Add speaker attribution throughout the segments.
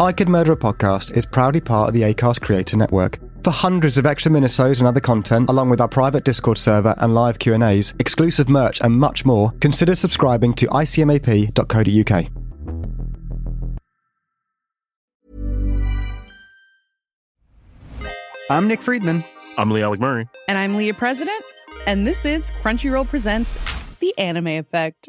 Speaker 1: I Could Murder a Podcast is proudly part of the ACAST Creator Network. For hundreds of extra minisodes and other content, along with our private Discord server and live Q&As, exclusive merch and much more, consider subscribing to icmap.co.uk.
Speaker 2: I'm Nick Friedman.
Speaker 3: I'm Lee Alec Murray.
Speaker 4: And I'm Leah President, and this is Crunchyroll Presents The Anime Effect.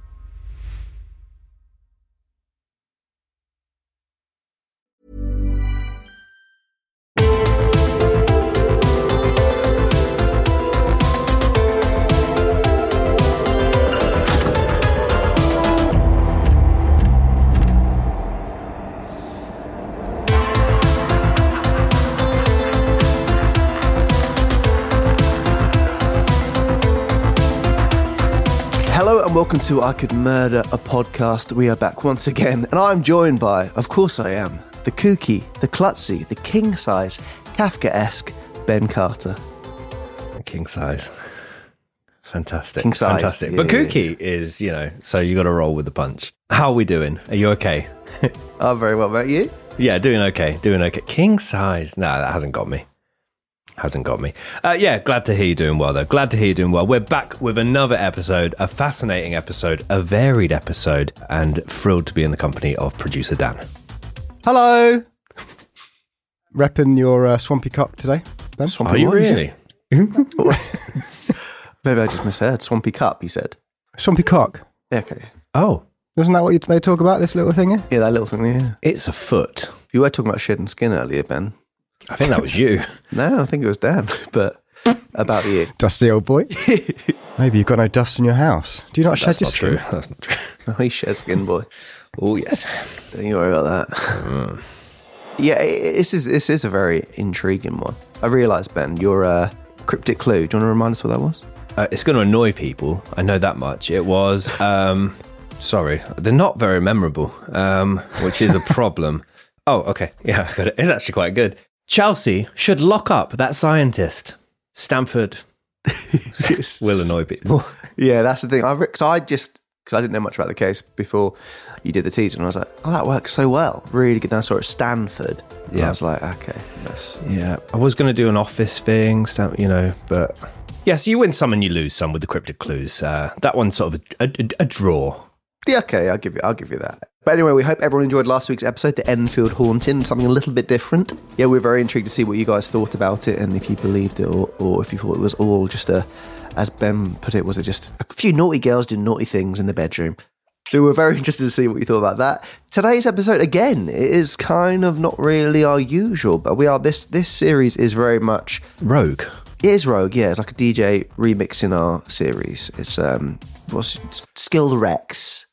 Speaker 5: Welcome to I Could Murder a Podcast. We are back once again, and I'm joined by, of course I am, the kooky, the klutzy, the king size, Kafka esque Ben Carter.
Speaker 6: King size. Fantastic.
Speaker 5: King size,
Speaker 6: Fantastic.
Speaker 5: yeah,
Speaker 6: but
Speaker 5: yeah,
Speaker 6: kooky is, you know, so you got to roll with the punch. How are we doing? Are you okay?
Speaker 5: I'm oh, very well, mate. You?
Speaker 6: yeah, doing okay. Doing okay. King size. No, that hasn't got me. Hasn't got me. Uh, yeah, glad to hear you doing well, though. Glad to hear you doing well. We're back with another episode, a fascinating episode, a varied episode, and thrilled to be in the company of producer Dan.
Speaker 1: Hello! Repping your uh, swampy cock today, Ben?
Speaker 6: Are you
Speaker 5: what is
Speaker 6: really?
Speaker 5: Maybe I just misheard. Swampy Cup, he said.
Speaker 1: Swampy cock.
Speaker 5: Yeah, okay.
Speaker 6: Oh,
Speaker 1: Isn't that what you, they talk about, this little thing here?
Speaker 5: Yeah, that little thing, yeah.
Speaker 6: it's a foot.
Speaker 5: You were talking about shedding skin earlier, Ben.
Speaker 6: I think that was you.
Speaker 5: No, I think it was Dan, but about you.
Speaker 1: Dusty old boy. Maybe you've got no dust in your house. Do you not shed
Speaker 6: That's
Speaker 1: your
Speaker 6: not
Speaker 1: skin?
Speaker 6: true. That's not true.
Speaker 5: Oh, he shed skin, boy.
Speaker 6: Oh, yes.
Speaker 5: Don't you worry about that. yeah, i- i- this is this is a very intriguing one. I realise, Ben, your uh, cryptic clue. Do you want to remind us what that was?
Speaker 6: Uh, it's going to annoy people. I know that much. It was, um, sorry, they're not very memorable, um, which is a problem. oh, okay. Yeah, I got it. It's actually quite good. Chelsea should lock up that scientist. Stanford will annoy people.
Speaker 5: Yeah, that's the thing. I because I just because I didn't know much about the case before you did the teaser, and I was like, oh, that works so well, really good. Then I saw it at Stanford, and
Speaker 6: Yeah.
Speaker 5: I was like, okay, that's
Speaker 6: yeah, I was going to do an office thing, you know, but yeah, so you win some and you lose some with the cryptic clues. Uh, that one's sort of a, a, a draw.
Speaker 5: yeah, okay. I'll give you, I'll give you that. But anyway, we hope everyone enjoyed last week's episode, the Enfield Haunting, something a little bit different. Yeah, we're very intrigued to see what you guys thought about it, and if you believed it, or, or if you thought it was all just a, as Ben put it, was it just a few naughty girls doing naughty things in the bedroom? So we're very interested to see what you thought about that. Today's episode, again, it is kind of not really our usual, but we are this this series is very much
Speaker 6: Rogue.
Speaker 5: it is Rogue, yeah. It's like a DJ remixing our series. It's um, what's it? Skill Rex,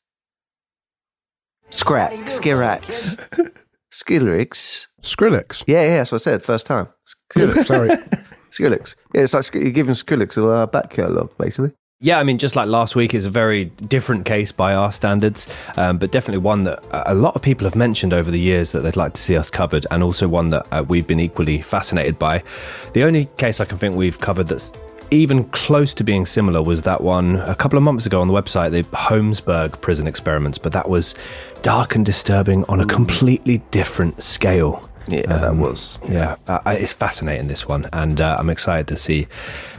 Speaker 5: Scrap, Skirax, Skillrix.
Speaker 1: Skrillex.
Speaker 5: Yeah, yeah. That's what I said first time. Skrillex.
Speaker 1: Sorry.
Speaker 5: Skrillex. Yeah, it's like Sk- you're giving Skrillex a uh, back catalogue, basically.
Speaker 6: Yeah, I mean, just like last week, it's a very different case by our standards, um, but definitely one that a lot of people have mentioned over the years that they'd like to see us covered, and also one that uh, we've been equally fascinated by. The only case I can think we've covered that's even close to being similar was that one a couple of months ago on the website, the Holmesburg prison experiments, but that was dark and disturbing on a completely different scale.
Speaker 5: Yeah, that was.
Speaker 6: Yeah, uh, it's fascinating this one, and uh, I'm excited to see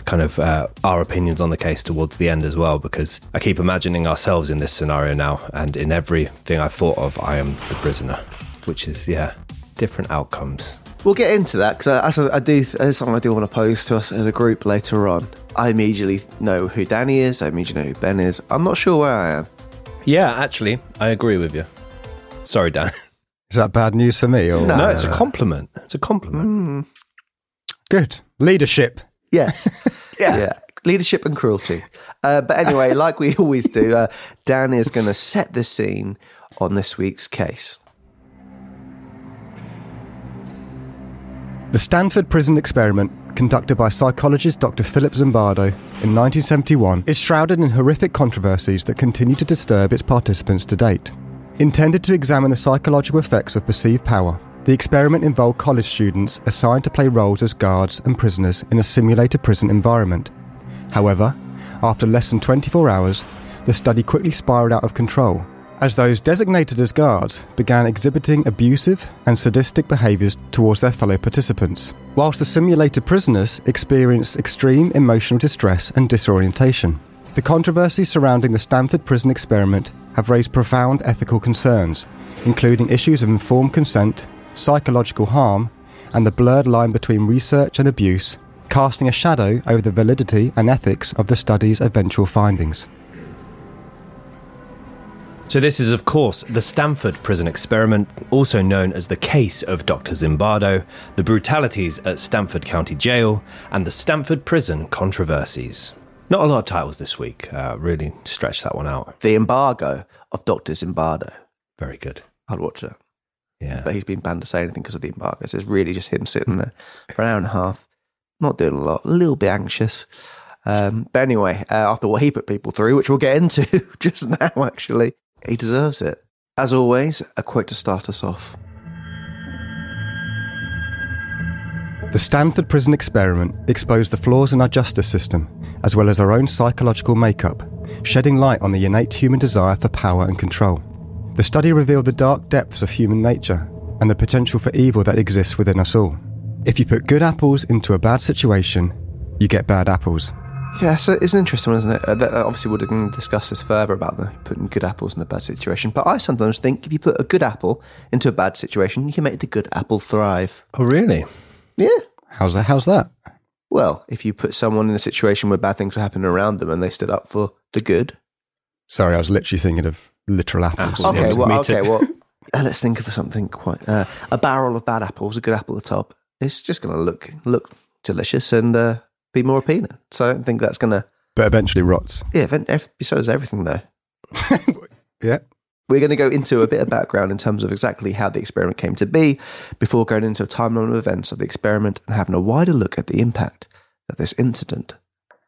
Speaker 6: kind of uh, our opinions on the case towards the end as well, because I keep imagining ourselves in this scenario now, and in everything I've thought of, I am the prisoner, which is yeah, different outcomes.
Speaker 5: We'll get into that because as I, I do, as something I do want to pose to us as a group later on. I immediately know who Danny is. I immediately know who Ben is. I'm not sure where I am.
Speaker 6: Yeah, actually, I agree with you. Sorry, Dan.
Speaker 1: Is that bad news for me? Or?
Speaker 6: No, it's a compliment. It's a compliment.
Speaker 1: Good. Leadership.
Speaker 5: Yes. yeah. yeah. leadership and cruelty. Uh, but anyway, like we always do, uh, Dan is going to set the scene on this week's case.
Speaker 1: The Stanford Prison Experiment, conducted by psychologist Dr. Philip Zimbardo in 1971, is shrouded in horrific controversies that continue to disturb its participants to date. Intended to examine the psychological effects of perceived power, the experiment involved college students assigned to play roles as guards and prisoners in a simulated prison environment. However, after less than 24 hours, the study quickly spiraled out of control as those designated as guards began exhibiting abusive and sadistic behaviours towards their fellow participants, whilst the simulated prisoners experienced extreme emotional distress and disorientation. The controversies surrounding the Stanford prison experiment have raised profound ethical concerns, including issues of informed consent, psychological harm, and the blurred line between research and abuse, casting a shadow over the validity and ethics of the study's eventual findings.
Speaker 6: So, this is, of course, the Stanford prison experiment, also known as the case of Dr. Zimbardo, the brutalities at Stanford County Jail, and the Stanford prison controversies. Not a lot of titles this week. Uh, really stretch that one out.
Speaker 5: The embargo of Dr. Zimbardo.
Speaker 6: Very good.
Speaker 5: I'd watch it.
Speaker 6: Yeah.
Speaker 5: But he's been banned to say anything because of the embargo. So it's really just him sitting there for an hour and a half, not doing a lot, a little bit anxious. Um, but anyway, uh, after what he put people through, which we'll get into just now, actually, he deserves it. As always, a quote to start us off.
Speaker 1: The Stanford prison experiment exposed the flaws in our justice system, as well as our own psychological makeup, shedding light on the innate human desire for power and control. The study revealed the dark depths of human nature and the potential for evil that exists within us all. If you put good apples into a bad situation, you get bad apples.
Speaker 5: Yeah, so it's an interesting one, isn't it? Uh, that- uh, obviously, we're going to discuss this further about the, putting good apples in a bad situation. But I sometimes think if you put a good apple into a bad situation, you can make the good apple thrive.
Speaker 6: Oh, really?
Speaker 5: Yeah.
Speaker 1: How's that? How's that?
Speaker 5: Well, if you put someone in a situation where bad things were happening around them and they stood up for the good.
Speaker 1: Sorry, I was literally thinking of literal apples.
Speaker 6: Apples.
Speaker 5: Okay,
Speaker 6: Yeah,
Speaker 5: well, okay, well, uh, let's think of something quite. Uh, a barrel of bad apples, a good apple at the top. It's just going to look look delicious and uh, be more appealing. So I don't think that's going to.
Speaker 1: But eventually rots.
Speaker 5: Yeah, so does everything though.
Speaker 1: Yeah.
Speaker 5: We're going to go into a bit of background in terms of exactly how the experiment came to be before going into a timeline of events of the experiment and having a wider look at the impact that this incident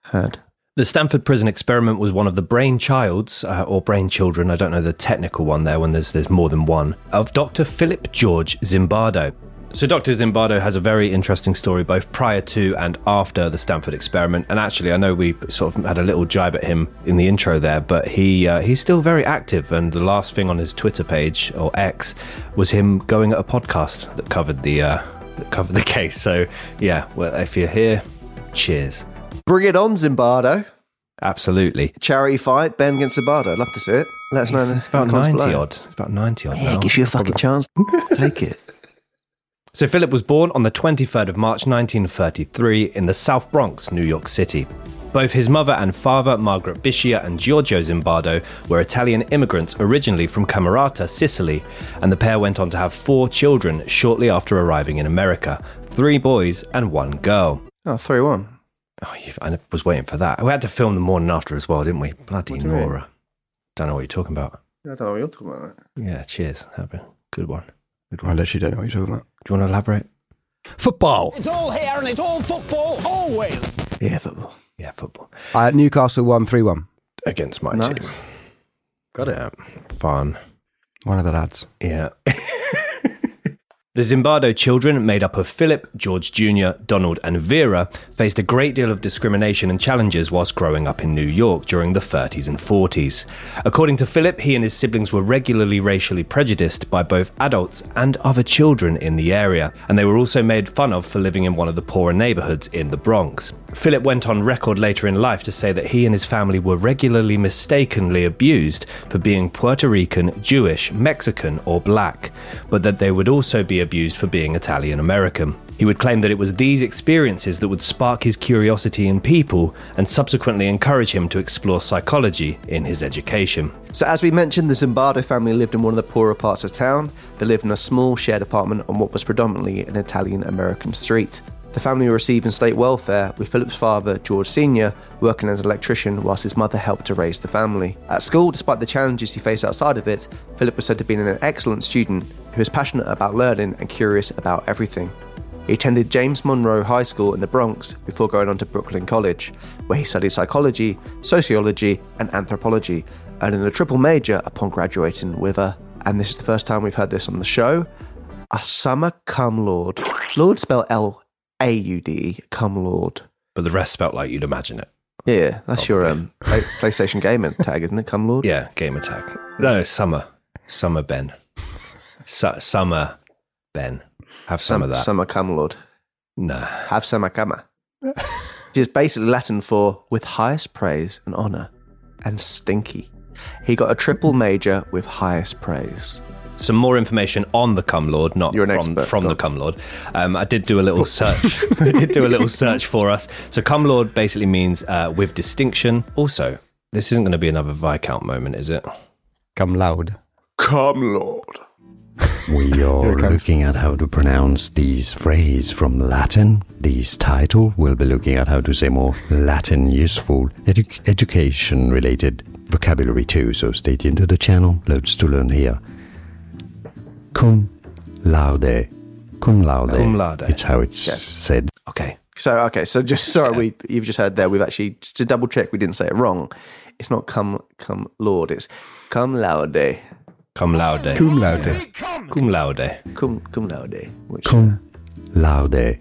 Speaker 5: had.
Speaker 6: The Stanford prison experiment was one of the brainchilds, uh, or brainchildren, I don't know the technical one there when there's, there's more than one, of Dr. Philip George Zimbardo. So, Dr. Zimbardo has a very interesting story both prior to and after the Stanford experiment. And actually, I know we sort of had a little jibe at him in the intro there, but he uh, he's still very active. And the last thing on his Twitter page, or X, was him going at a podcast that covered the, uh, that covered the case. So, yeah, well, if you're here, cheers.
Speaker 5: Bring it on, Zimbardo.
Speaker 6: Absolutely.
Speaker 5: Charity fight, Ben against Zimbardo. Love to see it. Let us know.
Speaker 6: It's about 90
Speaker 5: below.
Speaker 6: odd. It's about 90 odd.
Speaker 5: Yeah,
Speaker 6: now.
Speaker 5: gives you a fucking chance. Take it.
Speaker 6: So Philip was born on the 23rd of March 1933 in the South Bronx, New York City. Both his mother and father, Margaret Bischia and Giorgio Zimbardo, were Italian immigrants originally from Cammarata, Sicily, and the pair went on to have four children shortly after arriving in America three boys and one girl.
Speaker 5: Oh, 3 1.
Speaker 6: Oh, you- I was waiting for that. We had to film the morning after as well, didn't we? Bloody
Speaker 5: What do you mean?
Speaker 6: Nora. Don't know what you're talking about.
Speaker 5: I don't know what you're talking about.
Speaker 6: Yeah, cheers. Have a good one. Good
Speaker 1: I
Speaker 6: one. Do
Speaker 1: literally don't know what you're talking about.
Speaker 6: You want to elaborate?
Speaker 1: Football.
Speaker 7: It's all here and it's all football, always.
Speaker 5: Yeah, football.
Speaker 6: Yeah, football.
Speaker 1: Uh, Newcastle won 3 1.
Speaker 6: Against my
Speaker 5: Nice.
Speaker 6: team. Got it. Fun.
Speaker 1: One of the lads.
Speaker 6: Yeah. the Zimbardo children, made up of Philip, George Jr., Donald, and Vera, faced a great deal of discrimination and challenges whilst growing up in New York during the 30s and 40s. According to Philip, he and his siblings were regularly racially prejudiced by both adults and other children in the area, and they were also made fun of for living in one of the poorer neighborhoods in the Bronx. Philip went on record later in life to say that he and his family were regularly mistakenly abused for being Puerto Rican, Jewish, Mexican, or black, but that they would also be abused for being Italian American. He would claim that it was these experiences that would spark his curiosity in people and subsequently encourage him to explore psychology in his education.
Speaker 5: So, as we mentioned, the Zimbardo family lived in one of the poorer parts of town. They lived in a small shared apartment on what was predominantly an Italian American street. The family were receiving state welfare, with Philip's father, George Sr., working as an electrician whilst his mother helped to raise the family. At school, despite the challenges he faced outside of it, Philip was said to be an excellent student who was passionate about learning and curious about everything. He attended James Monroe High School in the Bronx before going on to Brooklyn College, where he studied psychology, sociology, and anthropology, earning a triple major upon graduating with a, and this is the first time we've heard this on the show, a summer cum laude. Lord spelled L A U D E, Come Lord.
Speaker 6: But the rest spelt like you'd imagine it.
Speaker 5: Yeah, that's your um, PlayStation gaming tag, isn't it? Come Lord.
Speaker 6: Yeah, game attack. No, summer. Summer Ben. Su- summer Ben. Have some, of that.
Speaker 5: Summa cum laude.
Speaker 6: no.
Speaker 5: Have summer cumma. Which is basically Latin for with highest praise and honour, and stinky. He got a triple major with highest praise.
Speaker 6: Some more information on the cum lord, not
Speaker 5: You're an
Speaker 6: from,
Speaker 5: expert,
Speaker 6: from the
Speaker 5: on.
Speaker 6: cum lord. Um, I did do a little search. I did do a little search for us. So cum lord basically means uh, with distinction. Also, this isn't going to be another Viscount moment, is it?
Speaker 1: Come loud.
Speaker 5: Cum Lord.
Speaker 8: We are looking at how to pronounce these phrase from Latin. This title we'll be looking at how to say more Latin useful edu- education related vocabulary too. So stay tuned to the channel. Loads to learn here. Cum laude. Cum laude.
Speaker 6: Cum laude.
Speaker 8: It's how it's
Speaker 5: Yes.
Speaker 8: said.
Speaker 6: Okay.
Speaker 5: So okay, so just sorry, we you've just heard there. We've actually just to double check we didn't say it wrong. It's not cum cum Lord. It's cum laude.
Speaker 6: Cum laude.
Speaker 1: Cum laude.
Speaker 6: Cum laude.
Speaker 5: Cum cum laude. Which
Speaker 8: Cum laude.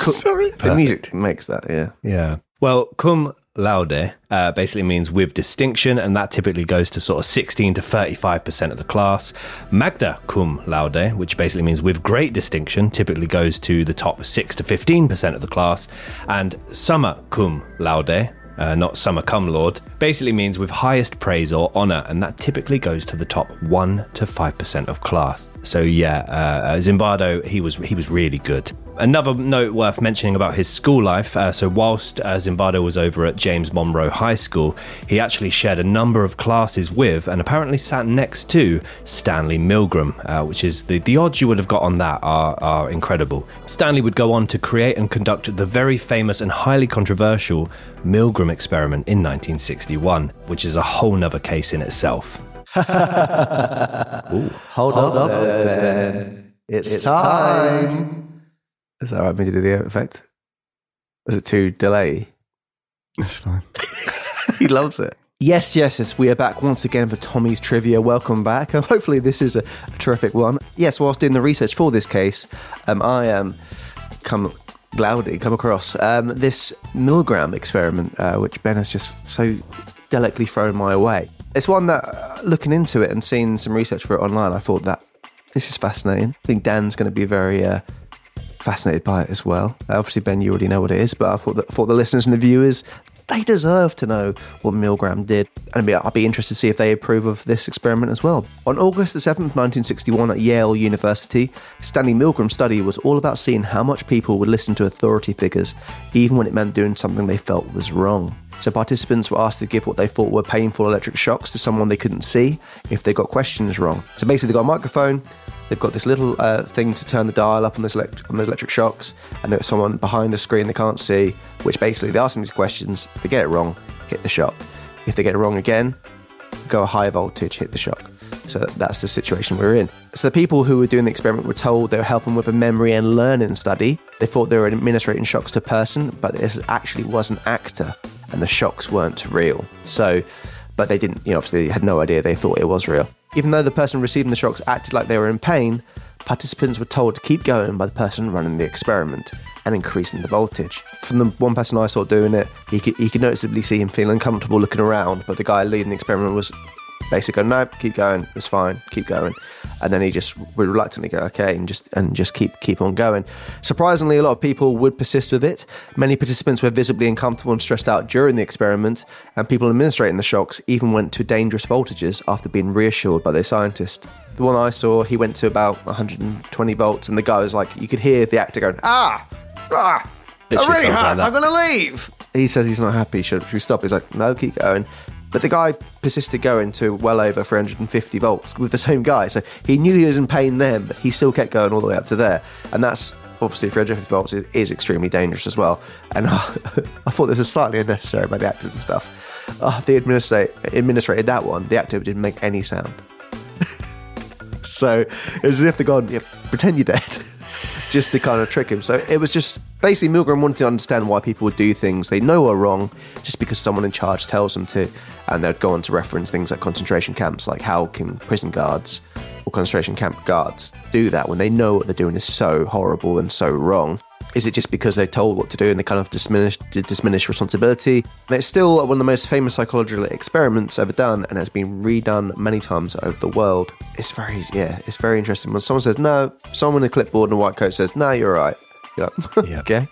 Speaker 5: sorry, the music makes that. Yeah.
Speaker 6: Yeah. Well, cum laude uh, basically means with distinction, and that typically goes to sort of 16 to 35% of the class. Magna cum laude, which basically means with great distinction, typically goes to the top 6 to 15% of the class. And summa cum laude, uh, not summa cum lord, basically means with highest praise or honor, and that typically goes to the top 1 to 5% of class. So yeah, uh, Zimbardo, he was he was really good. Another note worth mentioning about his school life. Uh, so, whilst uh, Zimbardo was over at James Monroe High School, he actually shared a number of classes with and apparently sat next to Stanley Milgram, uh, which is the, the odds you would have got on that are, are incredible. Stanley would go on to create and conduct the very famous and highly controversial Milgram experiment in 1961, which is a whole nother case in itself.
Speaker 5: Hold, up, then. It's, time. Is that right? Me to do the effect? Was it too delay?
Speaker 1: That's fine.
Speaker 5: he loves it. Yes, yes, yes. We are back once again for Tommy's trivia. Welcome back. Hopefully, this is a, a terrific one. Yes, whilst doing the research for this case, um, I um, come Glaudy come across um, this Milgram experiment, uh, which Ben has just so delicately thrown my way. It's one that, uh, looking into it and seeing some research for it online, I thought that this is fascinating. I think Dan's going to be very uh, fascinated by it as well. Uh, obviously, Ben, you already know what it is, but I thought that for the listeners and the viewers, they deserve to know what Milgram did. And I'd be, I'd be interested to see if they approve of this experiment as well. On August the 7th, 1961, at Yale University, Stanley Milgram's study was all about seeing how much people would listen to authority figures, even when it meant doing something they felt was wrong. So participants were asked to give what they thought were painful electric shocks to someone they couldn't see if they got questions wrong. So basically, they got a microphone, they've got this little uh, thing to turn the dial up on elect- on those electric shocks, and there's someone behind a screen they can't see. Which basically, they ask them these questions. If they get it wrong, hit the shock. If they get it wrong again, go a high voltage, hit the shock. So that's the situation we're in. So the people who were doing the experiment were told they were helping with a memory and learning study. They thought they were administrating shocks to a person, but it actually was an actor, and the shocks weren't real. So, but they didn't, you know, obviously had no idea. They thought it was real. Even though the person receiving the shocks acted like they were in pain, participants were told to keep going by the person running the experiment and increasing the voltage. From the one person I saw doing it, he could, he could noticeably see him feeling uncomfortable looking around, but the guy leading the experiment was basically going, no, keep going, it's fine, keep going. And then he just would reluctantly go, okay, and just and just keep keep on going. Surprisingly, a lot of people would persist with it. Many participants were visibly uncomfortable and stressed out during the experiment, and people administrating the shocks even went to dangerous voltages after being reassured by their scientist. The one I saw, he went to about 120 volts, and the guy was like, you could hear the actor going, ah, ah, it really
Speaker 6: sounds like.
Speaker 5: I'm going to leave. He says he's not happy. Should, should we stop? He's like, no, keep going. But the guy persisted going to well over 350 volts with the same guy. So he knew he was in pain then, but he still kept going all the way up to there. And that's obviously 350 volts is, is extremely dangerous as well. And uh, I thought this was slightly unnecessary by the actors and stuff. Uh, the administrator administrated that one. The actor didn't make any sound. so it was as if they're gone, yeah, pretend you're dead, just to kind of trick him. So it was just basically Milgram wanted to understand why people would do things they know are wrong just because someone in charge tells them to. And they'd go on to reference things like concentration camps, like how can prison guards or concentration camp guards do that when they know what they're doing is so horrible and so wrong? Is it just because they're told what to do and they kind of diminish, diminish responsibility? And it's still one of the most famous psychological experiments ever done and has been redone many times over the world. It's very, yeah, it's very interesting. When someone says no, someone in a clipboard and a white coat says, no, you're right. You're like,
Speaker 6: Yeah.
Speaker 5: okay.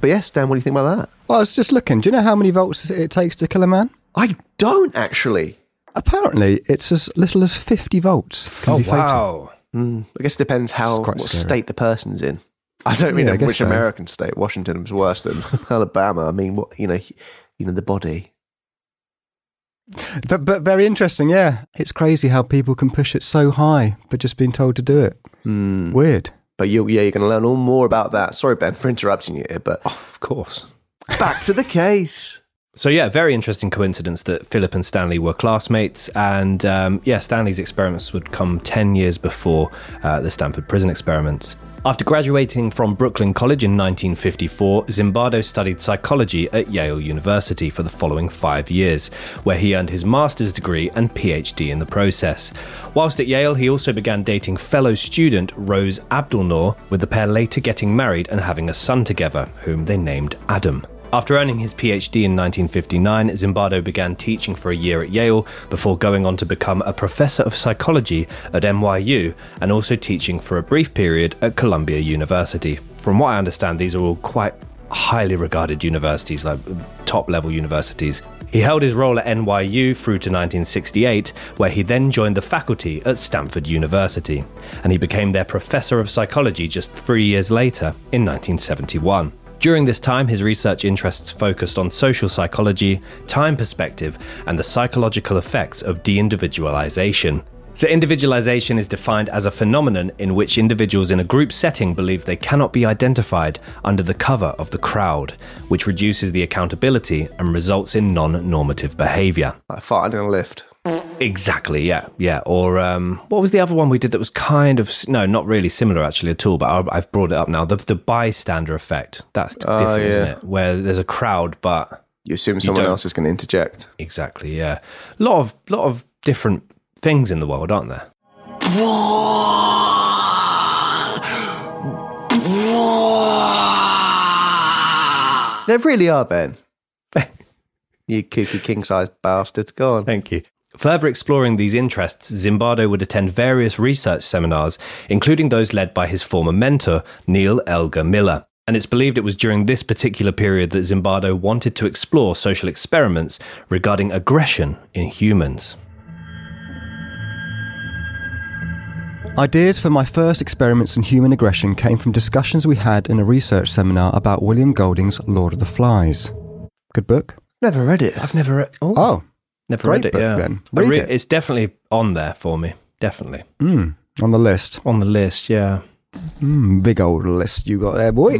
Speaker 5: But yes, Dan, what do you think about that?
Speaker 1: Well, I was just looking. Do you know how many volts it takes to kill a man?
Speaker 5: I don't actually.
Speaker 1: Apparently, it's as little as 50 volts.
Speaker 6: Oh
Speaker 1: be fatal.
Speaker 6: wow!
Speaker 5: Hmm, I guess it depends how what
Speaker 1: scary.
Speaker 5: state the person's in. I don't mean
Speaker 1: Yeah, I
Speaker 5: which
Speaker 1: so.
Speaker 5: American state. Washington was worse than Alabama. I mean, what you know, you know the body.
Speaker 1: But, but very interesting, yeah. It's crazy how people can push it so high, but just being told to do it.
Speaker 5: Hmm.
Speaker 1: Weird.
Speaker 5: But you, yeah, you're going to learn all more about that. Sorry, Ben, for interrupting you here. But
Speaker 6: Of course.
Speaker 5: back to the case.
Speaker 6: So yeah, very interesting coincidence that Philip and Stanley were classmates, and um, yeah, Stanley's experiments would come ten years before uh, the Stanford prison experiments. After graduating from Brooklyn College in 1954, Zimbardo studied psychology at Yale University for the following five years, where he earned his master's degree and PhD in the process. Whilst at Yale, he also began dating fellow student Rose Abdulnoor, with the pair later getting married and having a son together, whom they named Adam. After earning his PhD in 1959, Zimbardo began teaching for a year at Yale before going on to become a professor of psychology at NYU and also teaching for a brief period at Columbia University. From what I understand, these are all quite highly regarded universities, like top level universities. He held his role at NYU through to 1968, where he then joined the faculty at Stanford University, and he became their professor of psychology just three years later in 1971. During this time, his research interests focused on social psychology, time perspective, and the psychological effects of de individualization. So, individualization is defined as a phenomenon in which individuals in a group setting believe they cannot be identified under the cover of the crowd, which reduces the accountability and results in non normative behavior.
Speaker 5: Like farting in a lift.
Speaker 6: Exactly, yeah, yeah. Or um, what was the other one we did that was kind of no, not really similar actually at all. But I, I've brought it up now. The the bystander effect. That's different, isn't it? Where there's a crowd, but
Speaker 5: You assume someone
Speaker 6: don't-
Speaker 5: else is going to interject.
Speaker 6: exactly, yeah. A lot of lot of different things in the world, aren't there?
Speaker 5: There really are, Ben. you kooky king sized bastard. Go on.
Speaker 6: Thank you. Further exploring these interests, Zimbardo would attend various research seminars, including those led by his former mentor, Neal Elgar Miller. And it's believed it was during this particular period that Zimbardo wanted to explore social experiments regarding aggression in humans.
Speaker 1: Ideas for my first experiments in human aggression came from discussions we had in a research seminar about William Golding's Lord of the Flies. Good book?
Speaker 5: Never read it.
Speaker 6: I've never read. Oh,
Speaker 1: Oh,
Speaker 6: never
Speaker 1: great
Speaker 6: read it.
Speaker 1: book
Speaker 6: yeah,
Speaker 1: then. Read
Speaker 6: re-
Speaker 1: it.
Speaker 6: It's definitely on there for me. Definitely
Speaker 1: mm, on the list.
Speaker 6: on the list. Yeah,
Speaker 1: Mm, big old list you got there, boy.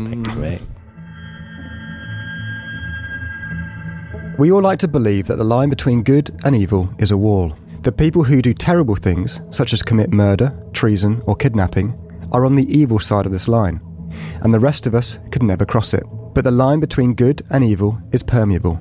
Speaker 1: We all like to believe that the line between good and evil is a wall. The people who do terrible things, such as commit murder, treason, or kidnapping, are on the evil side of this line, and the rest of us could never cross it. But the line between good and evil is permeable.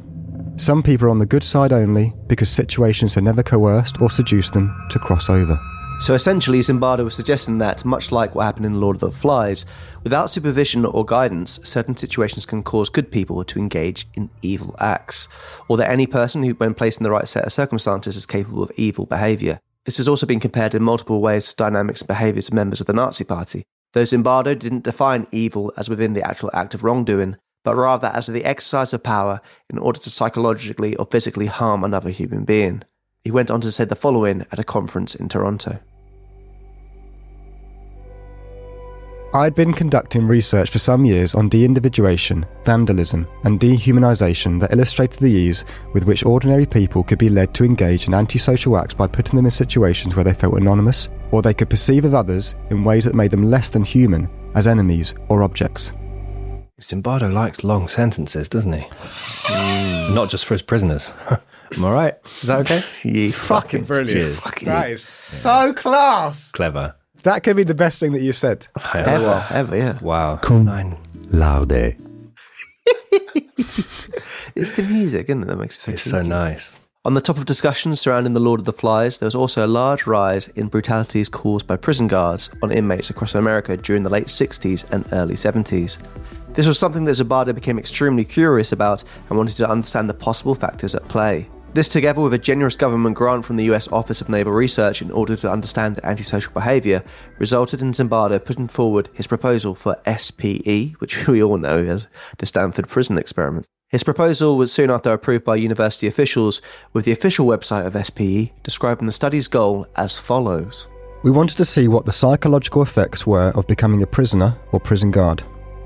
Speaker 1: Some people are on the good side only because situations have never coerced or seduced them to cross over.
Speaker 5: So essentially, Zimbardo was suggesting that, much like what happened in Lord of the Flies, without supervision or guidance, certain situations can cause good people to engage in evil acts, or that any person who, when placed in the right set of circumstances, is capable of evil behaviour. This has also been compared in multiple ways to dynamics and behaviours of members of the Nazi Party. Though Zimbardo didn't define evil as within the actual act of wrongdoing, but rather as the exercise of power in order to psychologically or physically harm another human being. He went on to say the following at a conference in Toronto.
Speaker 1: I'd been conducting research for some years on de individuation, vandalism, and dehumanisation that illustrated the ease with which ordinary people could be led to engage in antisocial acts by putting them in situations where they felt anonymous, or they could perceive of others in ways that made them less than human as enemies or objects.
Speaker 6: Zimbardo likes long sentences, doesn't he? Hmm. Not just for his prisoners. Am I right? Is that okay?
Speaker 5: You
Speaker 1: Fucking brilliant.
Speaker 6: Cheers.
Speaker 5: Fucking
Speaker 1: That is so class.
Speaker 6: Clever.
Speaker 1: That could be the best thing that you've said.
Speaker 5: ever, ever, yeah.
Speaker 6: Wow.
Speaker 8: Cum
Speaker 6: Nine.
Speaker 8: laude.
Speaker 5: It's the music, isn't it, that makes it so
Speaker 6: It's so nice.
Speaker 5: On the top of discussions surrounding the Lord of the Flies, there was also a large rise in brutalities caused by prison guards on inmates across America during the late 60s and early 70s. This was something that Zabada became extremely curious about and wanted to understand the possible factors at play. This, together with a generous government grant from the US Office of Naval Research in order to understand antisocial behaviour, resulted in Zimbardo putting forward his proposal for SPE, which we all know as the Stanford Prison Experiment. His proposal was soon after approved by university officials, with the official website of SPE describing the study's goal as follows.
Speaker 1: We wanted to see what the psychological effects were of becoming a prisoner or prison guard.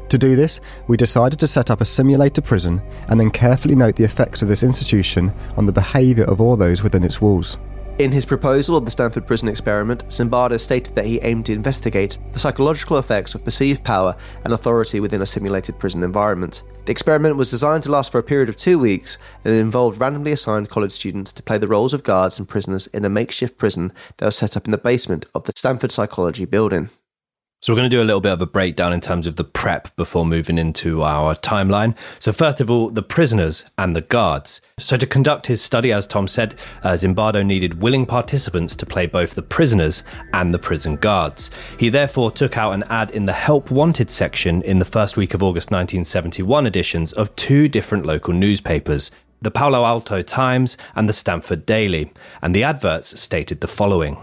Speaker 1: To do this, we decided to set up a simulator prison and then carefully note the effects of this institution on the behaviour of all those within its walls.
Speaker 5: In his proposal of the Stanford Prison Experiment, Zimbardo stated that he aimed to investigate the psychological effects of perceived power and authority within a simulated prison environment. The experiment was designed to last for a period of two weeks and involved randomly assigned college students to play the roles of guards and prisoners in a makeshift prison that was set up in the basement of the Stanford Psychology building.
Speaker 6: So we're going to do a little bit of a breakdown in terms of the prep before moving into our timeline. So first of all, the prisoners and the guards. So to conduct his study, as Tom said, uh, Zimbardo needed willing participants to play both the prisoners and the prison guards. He therefore took out an ad in the Help Wanted section in the first week of August 1971 editions of two different local newspapers. The Palo Alto Times and the Stanford Daily, and the adverts stated the following.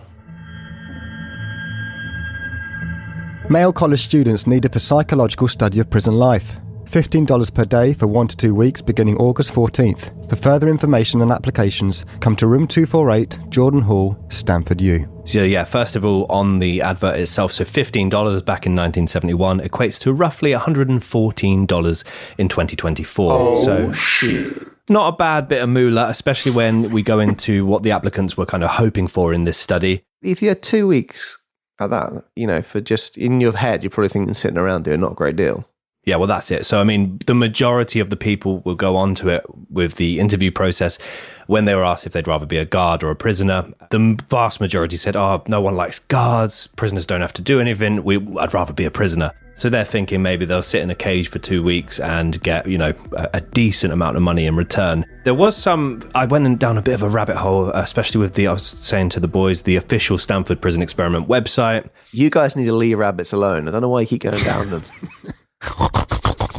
Speaker 1: Male college students needed the psychological study of prison life. $15 per day for one to two weeks beginning August 14th. For further information and applications, come to room 248, Jordan Hall, Stanford U.
Speaker 6: So yeah, first of all, on the advert itself, so fifteen dollars back in 1971 equates to roughly 114 dollars in 2024. so
Speaker 5: shit.
Speaker 6: not a bad bit of moolah, especially when we go into what the applicants were kind of hoping for in this study.
Speaker 5: If you had two weeks at that, you know, for just in your head, you're probably thinking sitting around doing not a great deal.
Speaker 6: Yeah, well, that's it. So, I mean, the majority of the people will go on to it with the interview process when they were asked if they'd rather be a guard or a prisoner. The vast majority said, "Oh, no one likes guards. Prisoners don't have to do anything. We, I'd rather be a prisoner." So they're thinking maybe they'll sit in a cage for two weeks and get, you know, a, a decent amount of money in return. There was some. I went down a bit of a rabbit hole, especially with the. I was saying to the boys, the official Stanford Prison Experiment website.
Speaker 5: You guys need to leave rabbits alone. I don't know why you keep going down them.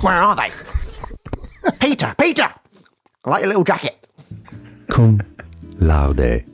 Speaker 7: Where are they? Peter, Peter! I like your little jacket.
Speaker 8: Cum laude.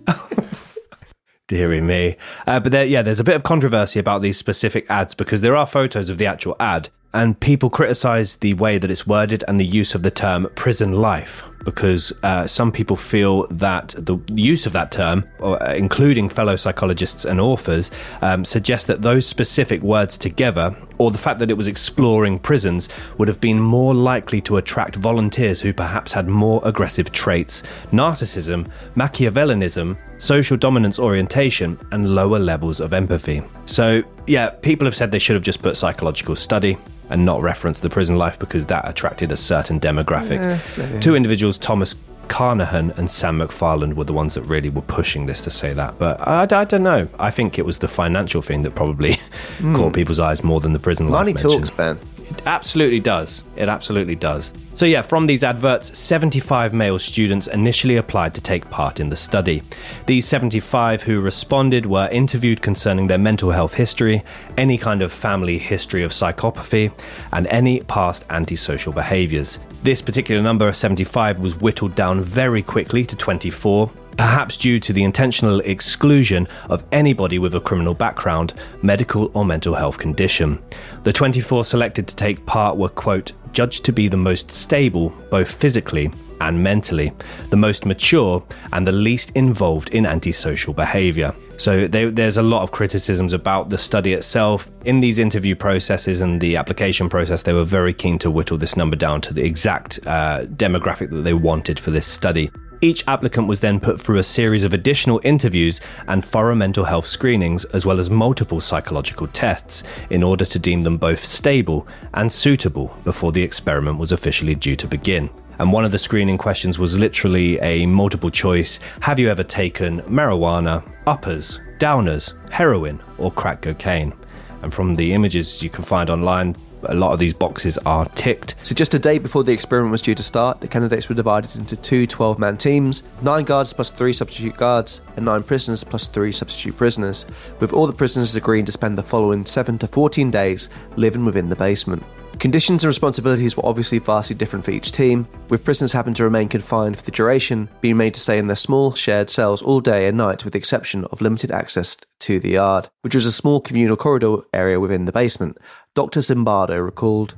Speaker 6: Deary me. Uh, but there, yeah, there's a bit of controversy about these specific ads because there are photos of the actual ad, and people criticize the way that it's worded and the use of the term prison life because uh, some people feel that the use of that term, uh, including fellow psychologists and authors, um, suggests that those specific words together, or the fact that it was exploring prisons, would have been more likely to attract volunteers who perhaps had more aggressive traits, narcissism, Machiavellianism, social dominance orientation, and lower levels of empathy. So, yeah, people have said they should have just put psychological study and not reference the prison life because that attracted a certain demographic. Two individuals, Thomas Carnahan and Sam McFarland, were the ones that really were pushing this to say that. But I, I don't know. I think it was the financial thing that probably caught hmm. people's eyes more than the prison life.
Speaker 5: Money talks, Ben.
Speaker 6: It absolutely does. It absolutely does. So, yeah, from these adverts, 75 male students initially applied to take part in the study. These 75 who responded were interviewed concerning their mental health history, any kind of family history of psychopathy, and any past antisocial behaviors. This particular number of 75 was whittled down very quickly to 24 perhaps due to the intentional exclusion of anybody with a criminal background, medical, or mental health condition. The 24 selected to take part were, quote, judged to be the most stable, both physically and mentally, the most mature, and the least involved in antisocial behavior. So they, there's a lot of criticisms about the study itself. In these interview processes and the application process, they were very keen to whittle this number down to the exact uh, demographic that they wanted for this study. Each applicant was then put through a series of additional interviews and thorough mental health screenings, as well as multiple psychological tests, in order to deem them both stable and suitable before the experiment was officially due to begin. And one of the screening questions was literally a multiple choice Have you ever taken marijuana, uppers, downers, heroin, or crack cocaine? And from the images you can find online, a lot of these boxes are ticked.
Speaker 5: So, just a day before the experiment was due to start, the candidates were divided into two 12 man teams nine guards plus three substitute guards, and nine prisoners plus three substitute prisoners, with all the prisoners agreeing to spend the following 7 to 14 days living within the basement. Conditions and responsibilities were obviously vastly different for each team, with prisoners having to remain confined for the duration, being made to stay in their small shared cells all day and night with the exception of limited access to the yard, which was a small communal corridor area within the basement. Dr. Zimbardo recalled.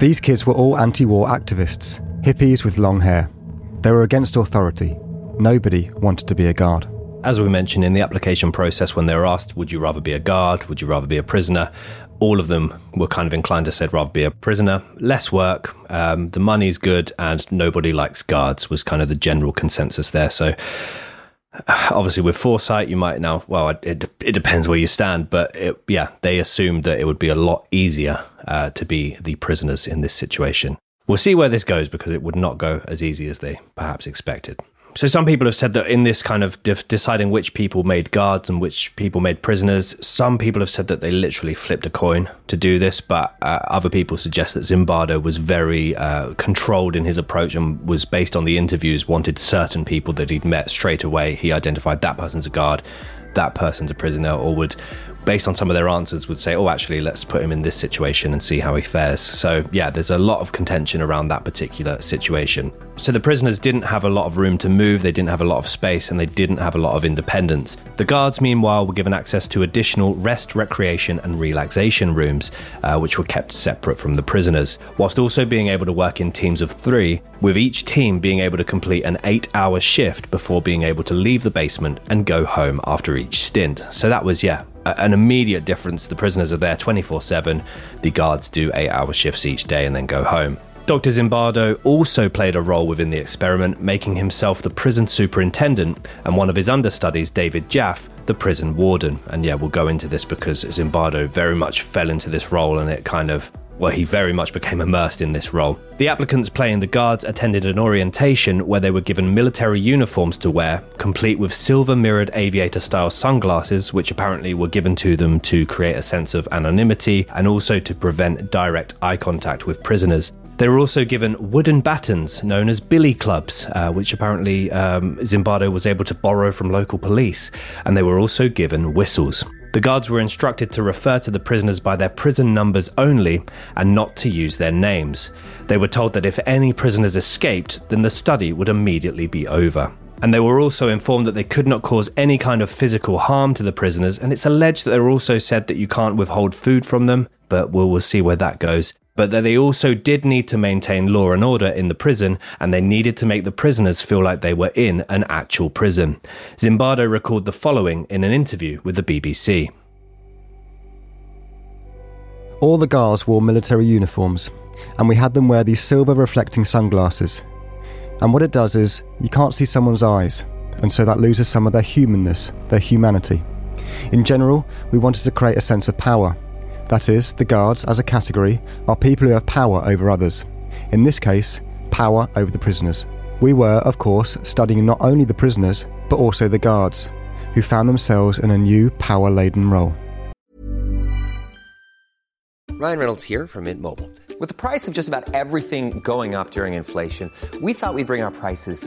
Speaker 1: These kids were all anti war activists, hippies with long hair. They were against authority. Nobody wanted to be a guard.
Speaker 6: As we mentioned in the application process, when they were asked, would you rather be a guard? Would you rather be a prisoner? All of them were kind of inclined to say, rather be a prisoner. Less work, um, the money's good, and nobody likes guards, was kind of the general consensus there. So, obviously, with foresight, you might now, well, it, it depends where you stand, but it, yeah, they assumed that it would be a lot easier uh, to be the prisoners in this situation. We'll see where this goes because it would not go as easy as they perhaps expected. So some people have said that in this kind of de- deciding which people made guards and which people made prisoners, some people have said that they literally flipped a coin to do this, but uh, other people suggest that Zimbardo was very uh, controlled in his approach and was based on the interviews, wanted certain people that he'd met straight away. He identified that person's a guard, that person's a prisoner, or would based on some of their answers, would say, oh, actually, let's put him in this situation and see how he fares. So, yeah, there's a lot of contention around that particular situation. So, the prisoners didn't have a lot of room to move, they didn't have a lot of space, and they didn't have a lot of independence. The guards, meanwhile, were given access to additional rest, recreation, and relaxation rooms, uh, which were kept separate from the prisoners, whilst also being able to work in teams of three, with each team being able to complete an eight hour shift before being able to leave the basement and go home after each stint. So, that was, yeah, an immediate difference. The prisoners are there 24 7. The guards do eight hour shifts each day and then go home. Dr. Zimbardo also played a role within the experiment, making himself the prison superintendent and one of his understudies, David Jaffe, the prison warden. And yeah, we'll go into this because Zimbardo very much fell into this role and it kind of well, he very much became immersed in this role. The applicants playing the guards attended an orientation where they were given military uniforms to wear, complete with silver mirrored aviator style sunglasses, which apparently were given to them to create a sense of anonymity and also to prevent direct eye contact with prisoners. They were also given wooden batons known as billy clubs, uh, which apparently um, Zimbardo was able to borrow from local police, and they were also given whistles. The guards were instructed to refer to the prisoners by their prison numbers only and not to use their names. They were told that if any prisoners escaped, then the study would immediately be over. And they were also informed that they could not cause any kind of physical harm to the prisoners, and it's alleged that they were also said that you can't withhold food from them, but we'll, we'll see where that goes but that they also did need to maintain law and order in the prison, and they needed to make the prisoners feel like they were in an actual prison. Zimbardo recalled the following in an interview with the BBC.
Speaker 1: All the guards wore military uniforms, and we had them wear these silver reflecting sunglasses. And what it does is, you can't see someone's eyes, and so that loses some of their humanness, their humanity. In general, we wanted to create a sense of power that is, the guards, as a category, are people who have power over others. In this case, power over the prisoners. We were, of course, studying not only the prisoners, but also the guards, who found themselves in a new power laden role.
Speaker 9: Ryan Reynolds here from Mint Mobile. With the price of just about everything going up during inflation, we thought we'd bring our prices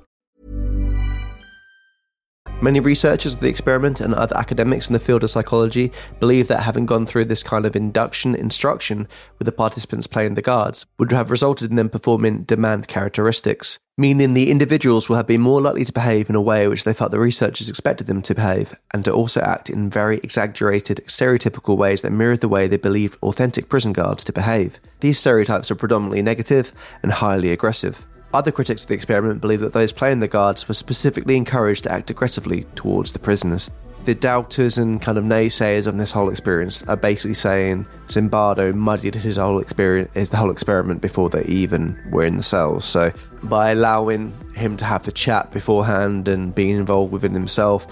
Speaker 5: Many researchers of the experiment and other academics in the field of psychology believe that having gone through this kind of induction instruction with the participants playing the guards would have resulted in them performing demand characteristics, meaning the individuals will have been more likely to behave in a way which they felt the researchers expected them to behave, and to also act in very exaggerated, stereotypical ways that mirrored the way they believed authentic prison guards to behave. These stereotypes are predominantly negative and highly aggressive. Other critics of the experiment believe that those playing the guards were specifically encouraged to act aggressively towards the prisoners. The doubters and kind of naysayers of this whole experience are basically saying Zimbardo muddied his whole experience, his the whole experiment before they even were in the cells. So by allowing him to have the chat beforehand and being involved within himself,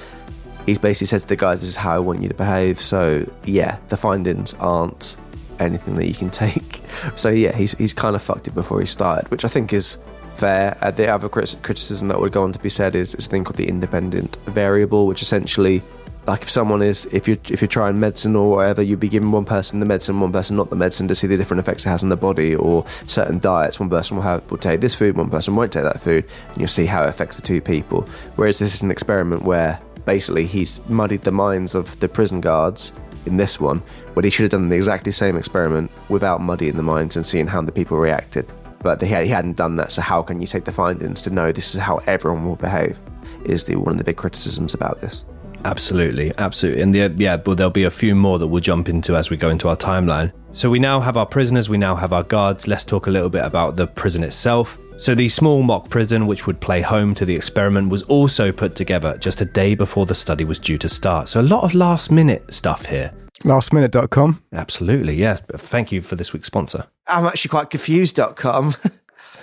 Speaker 5: he's basically said to the guys, "This is how I want you to behave." So yeah, the findings aren't anything that you can take. So yeah, he's he's kind of fucked it before he started, which I think is fair. Uh, the other crit- criticism that would go on to be said is, is a thing called the independent variable, which essentially, like if someone is, if you if you're trying medicine or whatever, you'd be giving one person the medicine, one person not the medicine, to see the different effects it has on the body, or certain diets. One person will have will take this food, one person won't take that food, and you'll see how it affects the two people. Whereas this is an experiment where basically he's muddied the minds of the prison guards in this one, but he should have done the exactly same experiment without muddying the minds and seeing how the people reacted but he, he hadn't done that. So how can you take the findings to know this is how everyone will behave? Is the one of the big criticisms about this?
Speaker 6: Absolutely, absolutely. And the, yeah, but there'll be a few more that we'll jump into as we go into our timeline. So we now have our prisoners, we now have our guards. Let's talk a little bit about the prison itself. So the small mock prison, which would play home to the experiment, was also put together just a day before the study was due to start. So a lot of last minute stuff here.
Speaker 1: Lastminute.com.
Speaker 6: Absolutely, yes. Thank you for this week's sponsor.
Speaker 5: I'm actually quite confused.com.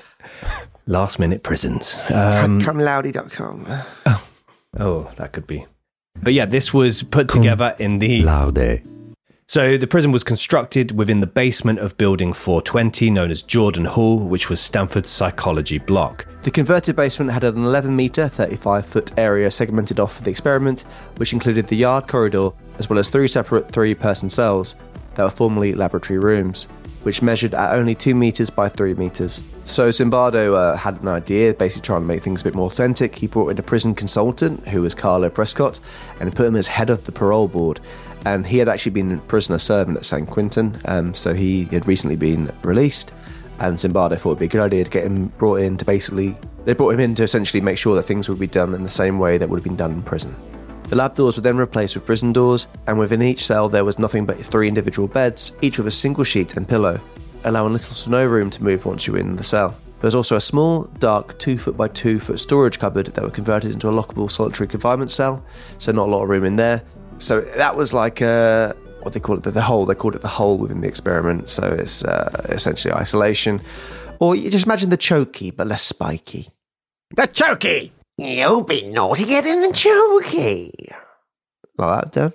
Speaker 6: Last minute prisons. Um,
Speaker 5: Cumloudy.com.
Speaker 6: oh, that could be. But yeah, this was put together in the.
Speaker 8: Laude.
Speaker 6: So the prison was constructed within the basement of Building 420, known as Jordan Hall, which was Stanford's psychology block.
Speaker 5: The converted basement had an 11 metre, 35 foot area segmented off for the experiment, which included the yard corridor, as well as three separate three person cells that were formerly laboratory rooms, which measured at only 2 metres by 3 metres. So Zimbardo uh, had an idea, basically trying to make things a bit more authentic. He brought in a prison consultant, who was Carlo Prescott, and put him as head of the parole board. And he had actually been a prisoner servant at San Quentin, um, so he had recently been released. And Zimbardo thought it'd be a good idea to get him brought in to basically, they brought him in to essentially make sure that things would be done in the same way that would have been done in prison. The lab doors were then replaced with prison doors, and within each cell there was nothing but three individual beds, each with a single sheet and pillow, allowing little to no room to move once you were in the cell. There was also a small, dark, two foot by two foot storage cupboard that were converted into a lockable solitary confinement cell, so not a lot of room in there. So that was like uh, what they call it, the, hole. They called it the hole within the experiment. So it's uh, essentially isolation. Or you just imagine the chokey, but less spiky.
Speaker 7: The chokey! You've be naughty getting the chokey.
Speaker 5: Like that, Dan?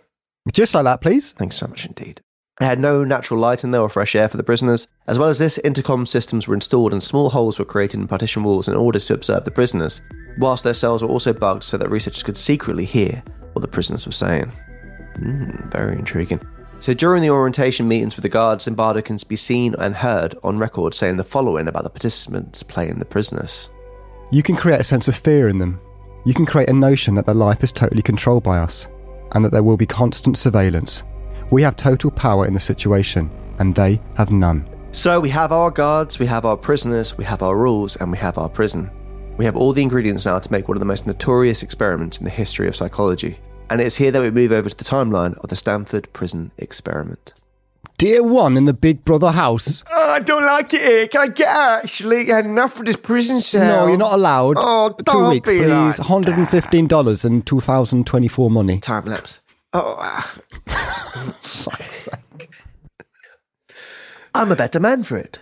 Speaker 1: Just like that, please.
Speaker 5: Thanks so much indeed. It had no natural light in there or fresh air for the prisoners. As well as this, intercom systems were installed and small holes were created in partition walls in order to observe the prisoners, whilst their cells were also bugged so that researchers could secretly hear what the prisoners were saying. Hmm, very intriguing. So during the orientation meetings with the guards, Zimbardo can be seen and heard on record saying the following about the participants playing the prisoners.
Speaker 1: You can create a sense of fear in them. You can create a notion that their life is totally controlled by us and that there will be constant surveillance. We have total power in the situation, and they have none.
Speaker 5: So we have our guards, we have our prisoners, we have our rules, and we have our prison. We have all the ingredients now to make one of the most notorious experiments in the history of psychology. And it's here that we move over to the timeline of the Stanford prison experiment.
Speaker 1: Dear one in the Big Brother house.
Speaker 7: Oh, I don't like it here. Can I get out? Actually, I had enough of this prison cell.
Speaker 1: No, you're not allowed.
Speaker 7: Oh,
Speaker 1: Two
Speaker 7: don't
Speaker 1: weeks,
Speaker 7: be
Speaker 1: please.
Speaker 7: like
Speaker 1: $115 in 2024 money.
Speaker 5: Time lapse. Oh, ah. I'm a better man for it.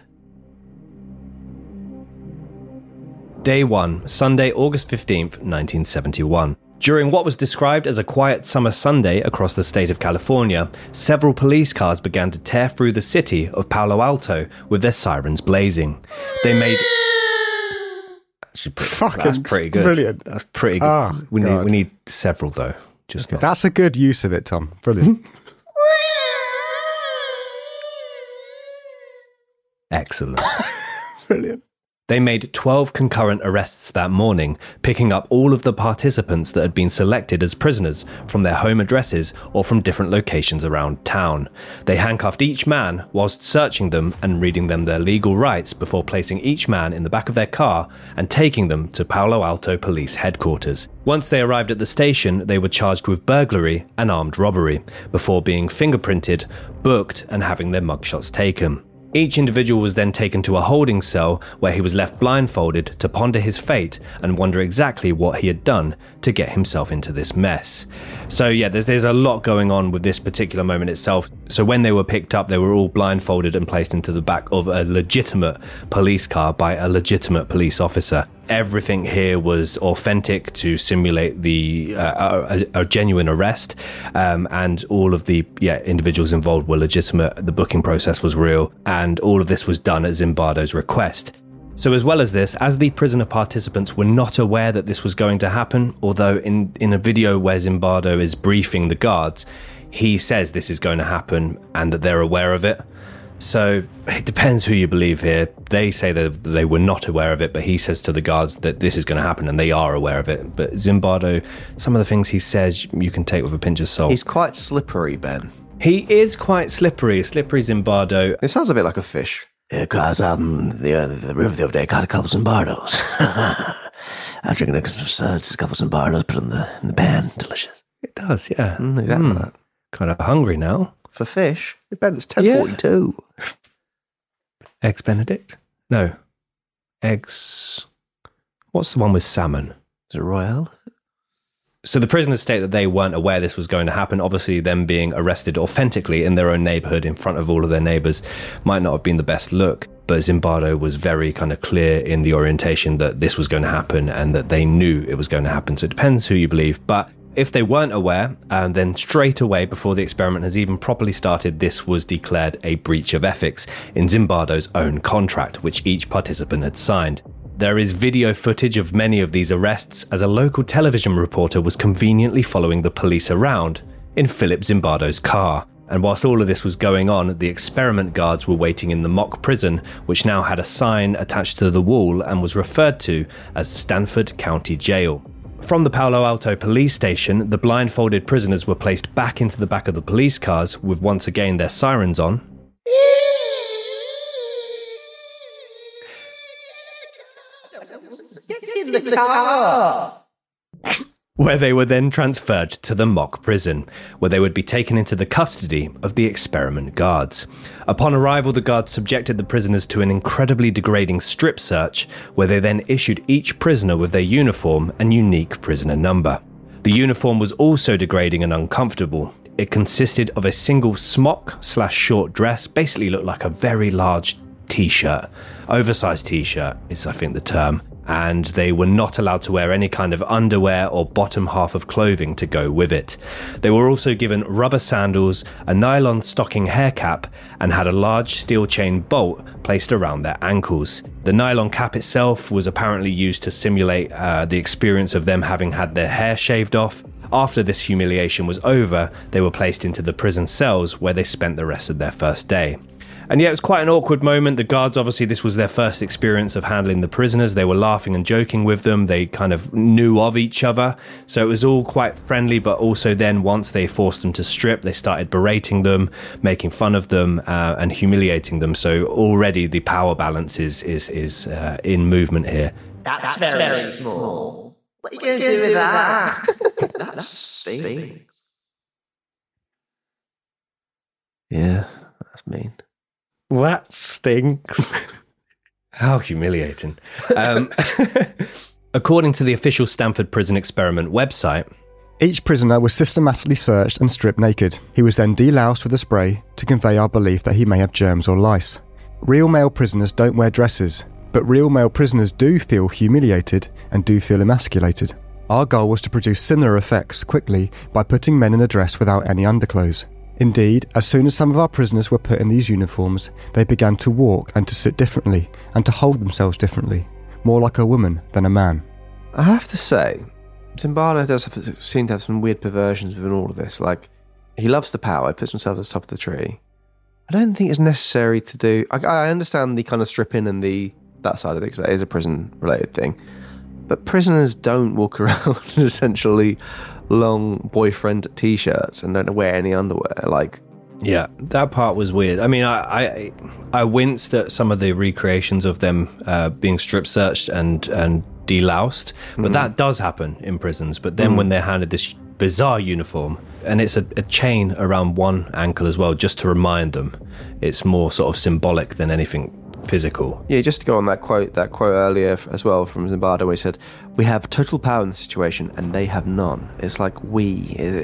Speaker 6: Day 1, Sunday, August 15th, 1971. During what was described as a quiet summer Sunday across the state of California, several police cars began to tear through the city of Palo Alto with their sirens blazing. They made.
Speaker 1: Fucking
Speaker 6: that's pretty good.
Speaker 1: brilliant.
Speaker 6: That's pretty good.
Speaker 1: Oh,
Speaker 6: we, need, we need several, though. Just not.
Speaker 1: That's a good use of it, Tom. Brilliant.
Speaker 6: Excellent.
Speaker 1: Brilliant.
Speaker 6: They made 12 concurrent arrests that morning, picking up all of the participants that had been selected as prisoners from their home addresses or from different locations around town. They handcuffed each man whilst searching them and reading them their legal rights before placing each man in the back of their car and taking them to Palo Alto Police headquarters. Once they arrived at the station, they were charged with burglary and armed robbery before being fingerprinted, booked, and having their mugshots taken. Each individual was then taken to a holding cell where he was left blindfolded to ponder his fate and wonder exactly what he had done to get himself into this mess. So yeah, there's there's a lot going on with this particular moment itself. So when they were picked up, they were all blindfolded and placed into the back of a legitimate police car by a legitimate police officer. Everything here was authentic to simulate the uh, a, a genuine arrest, um, and all of the yeah individuals involved were legitimate. The booking process was real, and all of this was done at Zimbardo's request. So, as well as this, as the prisoner participants were not aware that this was going to happen, although in, in a video where Zimbardo is briefing the guards, he says this is going to happen and that they're aware of it. So, it depends who you believe here. They say that they were not aware of it, but he says to the guards that this is going to happen and they are aware of it. But Zimbardo, some of the things he says you can take with a pinch of salt.
Speaker 5: He's quite slippery, Ben.
Speaker 6: He is quite slippery, slippery Zimbardo.
Speaker 5: It sounds a bit like a fish.
Speaker 7: Because um, the, uh, the river the other day caught a couple of Zimbardos. I'm drinking some suds, a couple of Zimbardos, put in the, in the pan. Delicious.
Speaker 6: It does, yeah.
Speaker 5: Mm, exactly
Speaker 6: Mm. Kind of hungry now.
Speaker 5: For fish? Ben, it's 1042.
Speaker 6: Eggs Benedict? No. Eggs. What's the one with salmon?
Speaker 5: Is it Royale?
Speaker 6: So the prisoners state that they weren't aware this was going to happen. Obviously, them being arrested authentically in their own neighborhood in front of all of their neighbors might not have been the best look. But Zimbardo was very kind of clear in the orientation that this was going to happen and that they knew it was going to happen. So it depends who you believe. But if they weren't aware, and then straight away before the experiment has even properly started, this was declared a breach of ethics in Zimbardo's own contract, which each participant had signed. There is video footage of many of these arrests as a local television reporter was conveniently following the police around in Philip Zimbardo's car. And whilst all of this was going on, the experiment guards were waiting in the mock prison, which now had a sign attached to the wall and was referred to as Stanford County Jail. From the Palo Alto police station, the blindfolded prisoners were placed back into the back of the police cars with once again their sirens on.
Speaker 7: Get in the car.
Speaker 6: Where they were then transferred to the mock prison, where they would be taken into the custody of the experiment guards. Upon arrival, the guards subjected the prisoners to an incredibly degrading strip search, where they then issued each prisoner with their uniform and unique prisoner number. The uniform was also degrading and uncomfortable. It consisted of a single smock slash short dress, basically looked like a very large t-shirt. Oversized t-shirt is, I think, the term and they were not allowed to wear any kind of underwear or bottom half of clothing to go with it. They were also given rubber sandals, a nylon stocking hair cap, and had a large steel chain bolt placed around their ankles. The nylon cap itself was apparently used to simulate uh, the experience of them having had their hair shaved off. After this humiliation was over, they were placed into the prison cells where they spent the rest of their first day. And yeah, it was quite an awkward moment. The guards, obviously, this was their first experience of handling the prisoners. They were laughing and joking with them. They kind of knew of each other. So it was all quite friendly, but also then once they forced them to strip, they started berating them, making fun of them, uh, and humiliating them. So already the power balance is, is, is uh, in movement here.
Speaker 7: That's, very, small. What are you going to do with that? That's stinks.
Speaker 5: Yeah, that's mean.
Speaker 6: That stinks. How humiliating. Um, according to the official Stanford Prison Experiment website,
Speaker 1: Each prisoner was systematically searched and stripped naked. He was then deloused with a spray to convey our belief that he may have germs or lice. Real male prisoners don't wear dresses, but real male prisoners do feel humiliated and do feel emasculated. Our goal was to produce similar effects quickly by putting men in a dress without any underclothes. Indeed, as soon as some of our prisoners were put in these uniforms, they began to walk and to sit differently and to hold themselves differently, more like a woman than a man.
Speaker 5: I have to say, Zimbardo does have, seem to have some weird perversions within all of this. Like, he loves the power, puts himself at the top of the tree. I don't think it's necessary to do. I, I understand the kind of stripping and the that side of it because that is a prison related thing. But prisoners don't walk around in essentially long boyfriend t shirts and don't wear any underwear. Like,
Speaker 6: Yeah, that part was weird. I mean, I I, I winced at some of the recreations of them uh, being strip searched and and deloused, but that does happen in prisons. But then when they're handed this bizarre uniform and it's a, a chain around one ankle as well, just to remind them, it's more sort of symbolic than anything physical.
Speaker 5: yeah, just to go on that quote, that quote earlier as well from Zimbardo, where he said, "We have total power in the situation, and they have none." It's like we,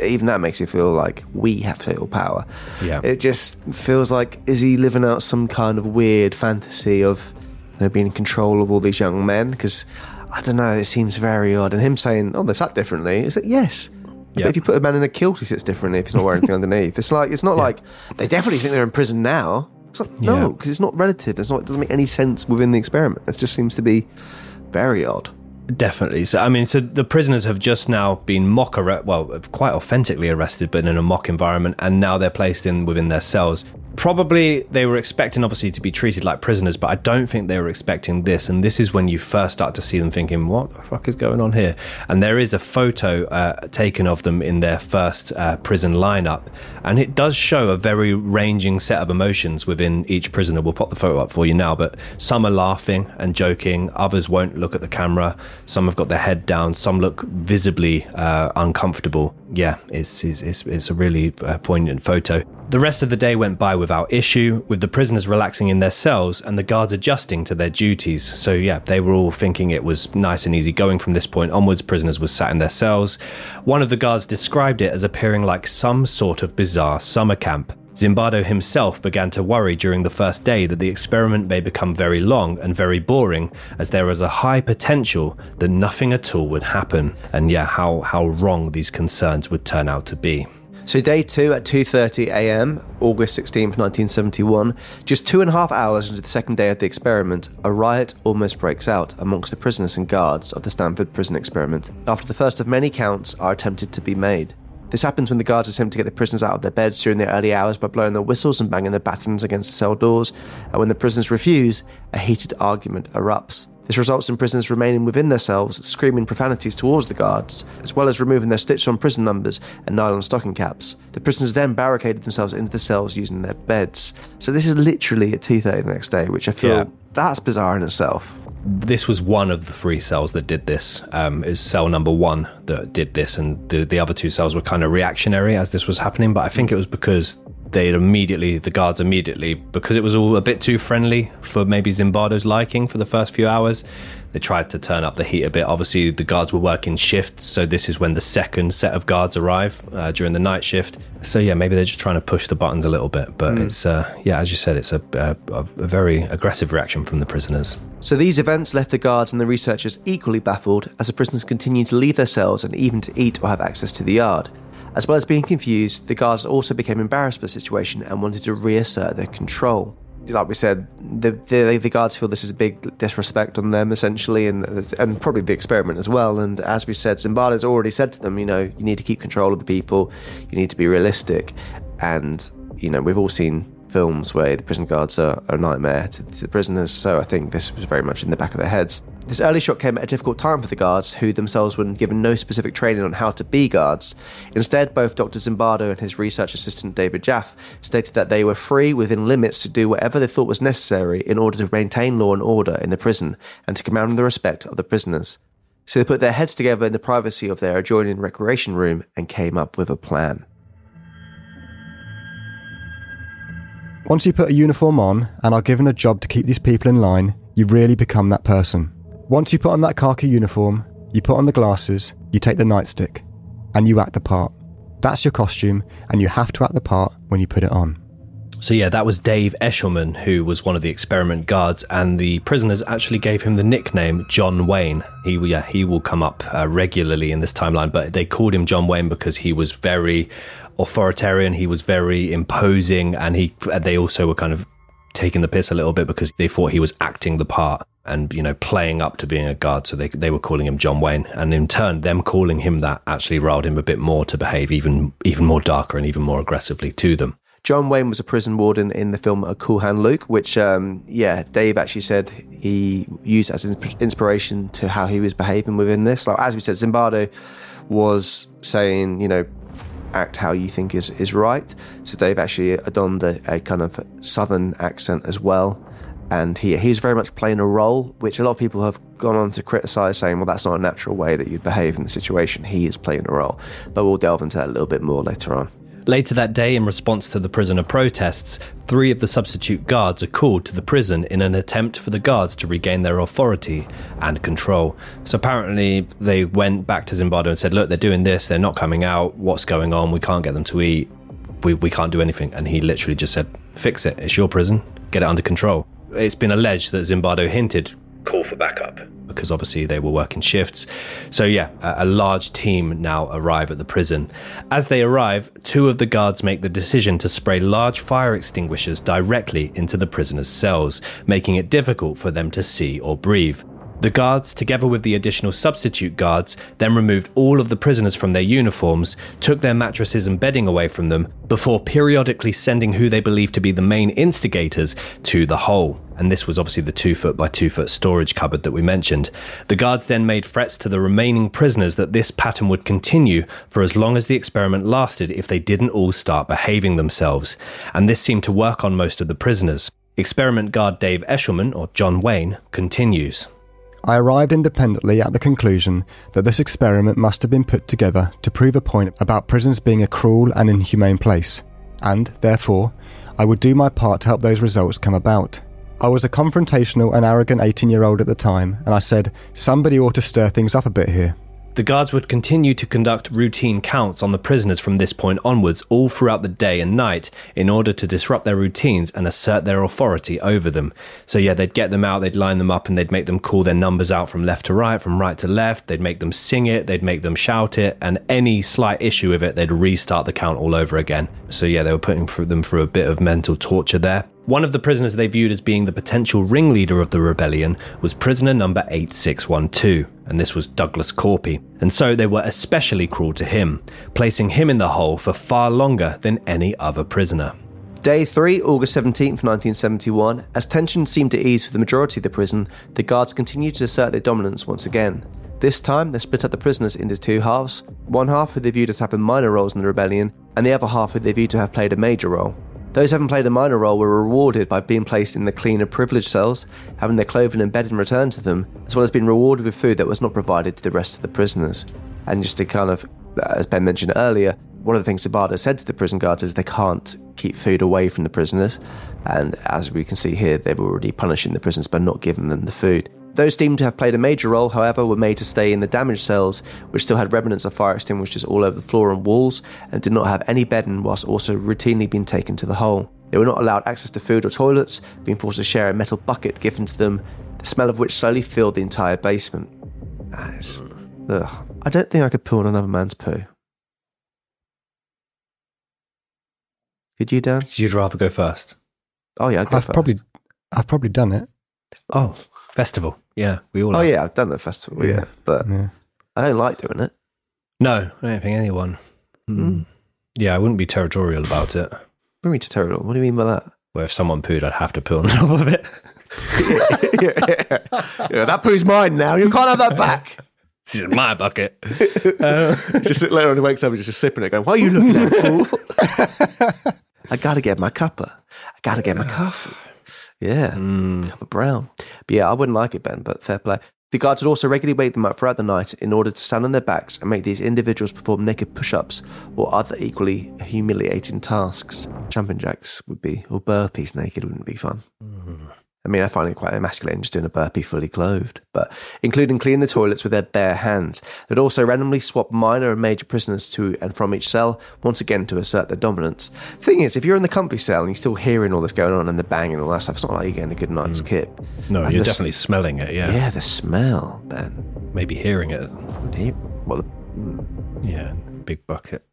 Speaker 5: even that makes you feel like we have total power.
Speaker 6: Yeah.
Speaker 5: it just feels like is he living out some kind of weird fantasy of you know, being in control of all these young men? Because I don't know, it seems very odd. And him saying, "Oh, they sat differently," is like yes.
Speaker 6: Yeah.
Speaker 5: If you put a man in a kilt, he sits differently if he's not wearing anything underneath. It's like it's not like they definitely think they're in prison now. It's like no, because it's not relative. It's not. It doesn't make any sense within the experiment. It just seems to be very odd.
Speaker 6: Definitely. So, I mean, so the prisoners have just now been mock arrest, well, quite authentically arrested, but in a mock environment, and now they're placed in within their cells. Probably they were expecting, obviously, to be treated like prisoners, but I don't think they were expecting this. And this is when you first start to see them thinking, "What the fuck is going on here?" And there is a photo uh, taken of them in their first uh, prison lineup, and it does show a very ranging set of emotions within each prisoner. We'll pop the photo up for you now, but some are laughing and joking, others won't look at the camera. Some have got their head down. Some look visibly uh, uncomfortable. Yeah, it's it's, it's, it's a really uh, poignant photo. The rest of the day went by without issue, with the prisoners relaxing in their cells and the guards adjusting to their duties. So, yeah, they were all thinking it was nice and easy going from this point onwards. Prisoners were sat in their cells. One of the guards described it as appearing like some sort of bizarre summer camp. Zimbardo himself began to worry during the first day that the experiment may become very long and very boring, as there was a high potential that nothing at all would happen. And yeah, how, how wrong these concerns would turn out to be.
Speaker 5: So day two at 2:30 a.m., August 16th, 1971, just two and a half hours into the second day of the experiment, a riot almost breaks out amongst the prisoners and guards of the Stanford prison experiment. After the first of many counts are attempted to be made. This happens when the guards attempt to get the prisoners out of their beds during the early hours by blowing their whistles and banging their batons against the cell doors, and when the prisoners refuse, a heated argument erupts. This results in prisoners remaining within their cells, screaming profanities towards the guards, as well as removing their stitched on prison numbers and nylon stocking caps. The prisoners then barricaded themselves into the cells using their beds. So this is literally at 2.30 the next day, which I feel
Speaker 6: Yeah.
Speaker 5: That's bizarre in itself.
Speaker 6: this was one of the three cells that did this. Um, it was cell number one that did this, and the, the other two cells were kind of reactionary as this was happening. But I think it was because they immediately, the guards immediately, because it was all a bit too friendly for maybe Zimbardo's liking for the first few hours. They tried to turn up the heat a bit. Obviously, the guards were working shifts, so this is when the second set of guards arrive uh, during the night shift. So yeah, maybe they're just trying to push the buttons a little bit. But it's uh, yeah, as you said, it's a, a, a very aggressive reaction from the prisoners.
Speaker 5: So these events left the guards and the researchers equally baffled as the prisoners continued to leave their cells and even to eat or have access to the yard. As well as being confused, the guards also became embarrassed by the situation and wanted to reassert their control. Like we said, the, the, the guards feel this is a big disrespect on them, essentially, and and probably the experiment as well. And as we said, Zimbardo's already said to them, you know, you need to keep control of the people, you need to be realistic. And, you know, we've all seen films where the prison guards are, are a nightmare to, to the prisoners, so I think this was very much in the back of their heads. This early shock came at a difficult time for the guards, who themselves were given no specific training on how to be guards. Instead, both Dr. Zimbardo and his research assistant David Jaffe stated that they were free within limits to do whatever they thought was necessary in order to maintain law and order in the prison and to command the respect of the prisoners. So they put their heads together in the privacy of their adjoining recreation room and came up with a plan.
Speaker 1: Once you put a uniform on and are given a job to keep these people in line, you really become that person. Once you put on that khaki uniform, you put on the glasses, you take the nightstick, and you act the part. That's your costume, and you have to act the part when you put it on.
Speaker 6: So yeah, that was Dave Eshleman, who was one of the experiment guards, and the prisoners actually gave him the nickname John Wayne. He yeah he will come up uh, regularly in this timeline, but they called him John Wayne because he was very authoritarian. He was very imposing, and he they also were kind of taking the piss a little bit because they thought he was acting the part and you know playing up to being a guard so they they were calling him John Wayne and in turn them calling him that actually riled him a bit more to behave even even more darker and even more aggressively to them
Speaker 5: John Wayne was a prison warden in the film A Cool Hand Luke, which, um, yeah, Dave actually said he used as insp- inspiration to how he was behaving within this. Like as we said, Zimbardo was saying, you know, act how you think is, is right. So Dave actually donned a, a kind of southern accent as well. And he he's very much playing a role, which a lot of people have gone on to criticize, saying, well, that's not a natural way that you'd behave in the situation. He is playing a role. But we'll delve into that a little bit more later on.
Speaker 6: Later that day, in response to the prisoner protests, three of the substitute guards are called to the prison in an attempt for the guards to regain their authority and control. So apparently, they went back to Zimbardo and said, Look, they're doing this, they're not coming out, what's going on? We can't get them to eat, we, we can't do anything. And he literally just said, Fix it, it's your prison, get it under control. It's been alleged that Zimbardo hinted, Call for backup because obviously they were working shifts. So, yeah, a, a, large team now arrive at the prison. As they arrive, two of the guards make the decision to spray large fire extinguishers directly into the prisoners' cells, making it difficult for them to see or breathe. The guards, together with the additional substitute guards, then removed all of the prisoners from their uniforms, took their mattresses and bedding away from them, before periodically sending who they believed to be the main instigators to the hole. And this was obviously the two foot by two foot storage cupboard that we mentioned. The guards then made threats to the remaining prisoners that this pattern would continue for as long as the experiment lasted if they didn't all start behaving themselves. And this seemed to work on most of the prisoners. Experiment guard Dave Eshleman, or John Wayne, continues.
Speaker 1: I arrived independently at the conclusion that this experiment must have been put together to prove a point about prisons being a cruel and inhumane place, and, therefore, I would do my part to help those results come about. I was a confrontational and arrogant 18 year old at the time, and I said, somebody ought to stir things up a bit here.
Speaker 6: The guards would continue to conduct routine counts on the prisoners from this point onwards all throughout the day and night in order to disrupt their routines and assert their authority over them. So, yeah, they'd get them out, they'd line them up, and they'd make them call their numbers out from left to right, from right to left. They'd make them sing it, they'd make them shout it, and any slight issue with it, they'd restart the count all over again. So, yeah, they were putting them through a bit of mental torture there. One of the prisoners they viewed as being the potential ringleader of the rebellion was prisoner number 8612, and this was Douglas Korpi, and so they were especially cruel to him, placing him in the hole for far longer than any other prisoner.
Speaker 5: Day 3, August 17th, 1971. As tensions seemed to ease for the majority of the prison, the guards continued to assert their dominance once again. This time, they split up the prisoners into two halves one half who they viewed as having minor roles in the rebellion, and the other half who they viewed to have played a major role. Those haven't played a minor role were rewarded by being placed in the cleaner privileged cells, having their clothing and bedding returned to them, as well as being rewarded with food that was not provided to the rest of the prisoners. And just to kind of, uh, as Ben mentioned earlier, one of the things Zimbardo said to the prison guards is they can't keep food away from the prisoners. And as we can see here, they were already punishing the prisoners by not giving them the food. Those deemed to have played a major role, however, were made to stay in the damaged cells, which still had remnants of fire extinguishers all over the floor and walls, and did not have any bedding, whilst also routinely being taken to the hole. They were not allowed access to food or toilets, being forced to share a metal bucket given to them, the smell of which slowly filled the entire basement. Nice. Ugh. I don't think I could poo on another man's poo. Could you, Dan?
Speaker 6: You'd rather go first.
Speaker 5: Oh yeah, I'd go
Speaker 1: I've
Speaker 5: first.
Speaker 1: probably, I've probably done it.
Speaker 6: Oh, festival. Yeah, we all.
Speaker 5: Oh
Speaker 6: have.
Speaker 5: yeah, I've done the festival. Yeah, but
Speaker 1: Yeah.
Speaker 5: I don't like doing it.
Speaker 6: No, I don't think anyone. Hmm. Yeah, I wouldn't be territorial about it.
Speaker 5: What do you mean tutorial? What do you mean by that?
Speaker 6: Where if someone pooed, I'd have to poo on top of it.
Speaker 5: yeah, yeah, that poo's mine now. You can't have that back.
Speaker 6: This is my bucket.
Speaker 5: just sit later on, he wakes up, he's just sipping it, going, "Why are you looking at, a fool?" I gotta get my cuppa. I gotta get my coffee. Yeah, mm. cup of brown. But yeah, I wouldn't like it, Ben. But fair play. The guards would also regularly wake them up throughout the night in order to stand on their backs and make these individuals perform naked push-ups or other equally humiliating tasks. Jumping jacks would be, or burpees naked wouldn't be fun. Mm. I mean, I find it quite emasculating just doing a burpee fully clothed, but including cleaning the toilets with their bare hands. They'd also randomly swap minor and major prisoners to and from each cell, once again to assert their dominance. Thing is, if you're in the comfy cell and you're still hearing all this going on and the banging and all that stuff, it's not like you're getting a good night's mm. kip.
Speaker 6: No,
Speaker 5: And
Speaker 6: you're
Speaker 5: the
Speaker 6: definitely smelling it. Yeah.
Speaker 5: Yeah, the smell, Ben.
Speaker 6: Maybe hearing it.
Speaker 5: Well, the- mm.
Speaker 6: Yeah. Big bucket.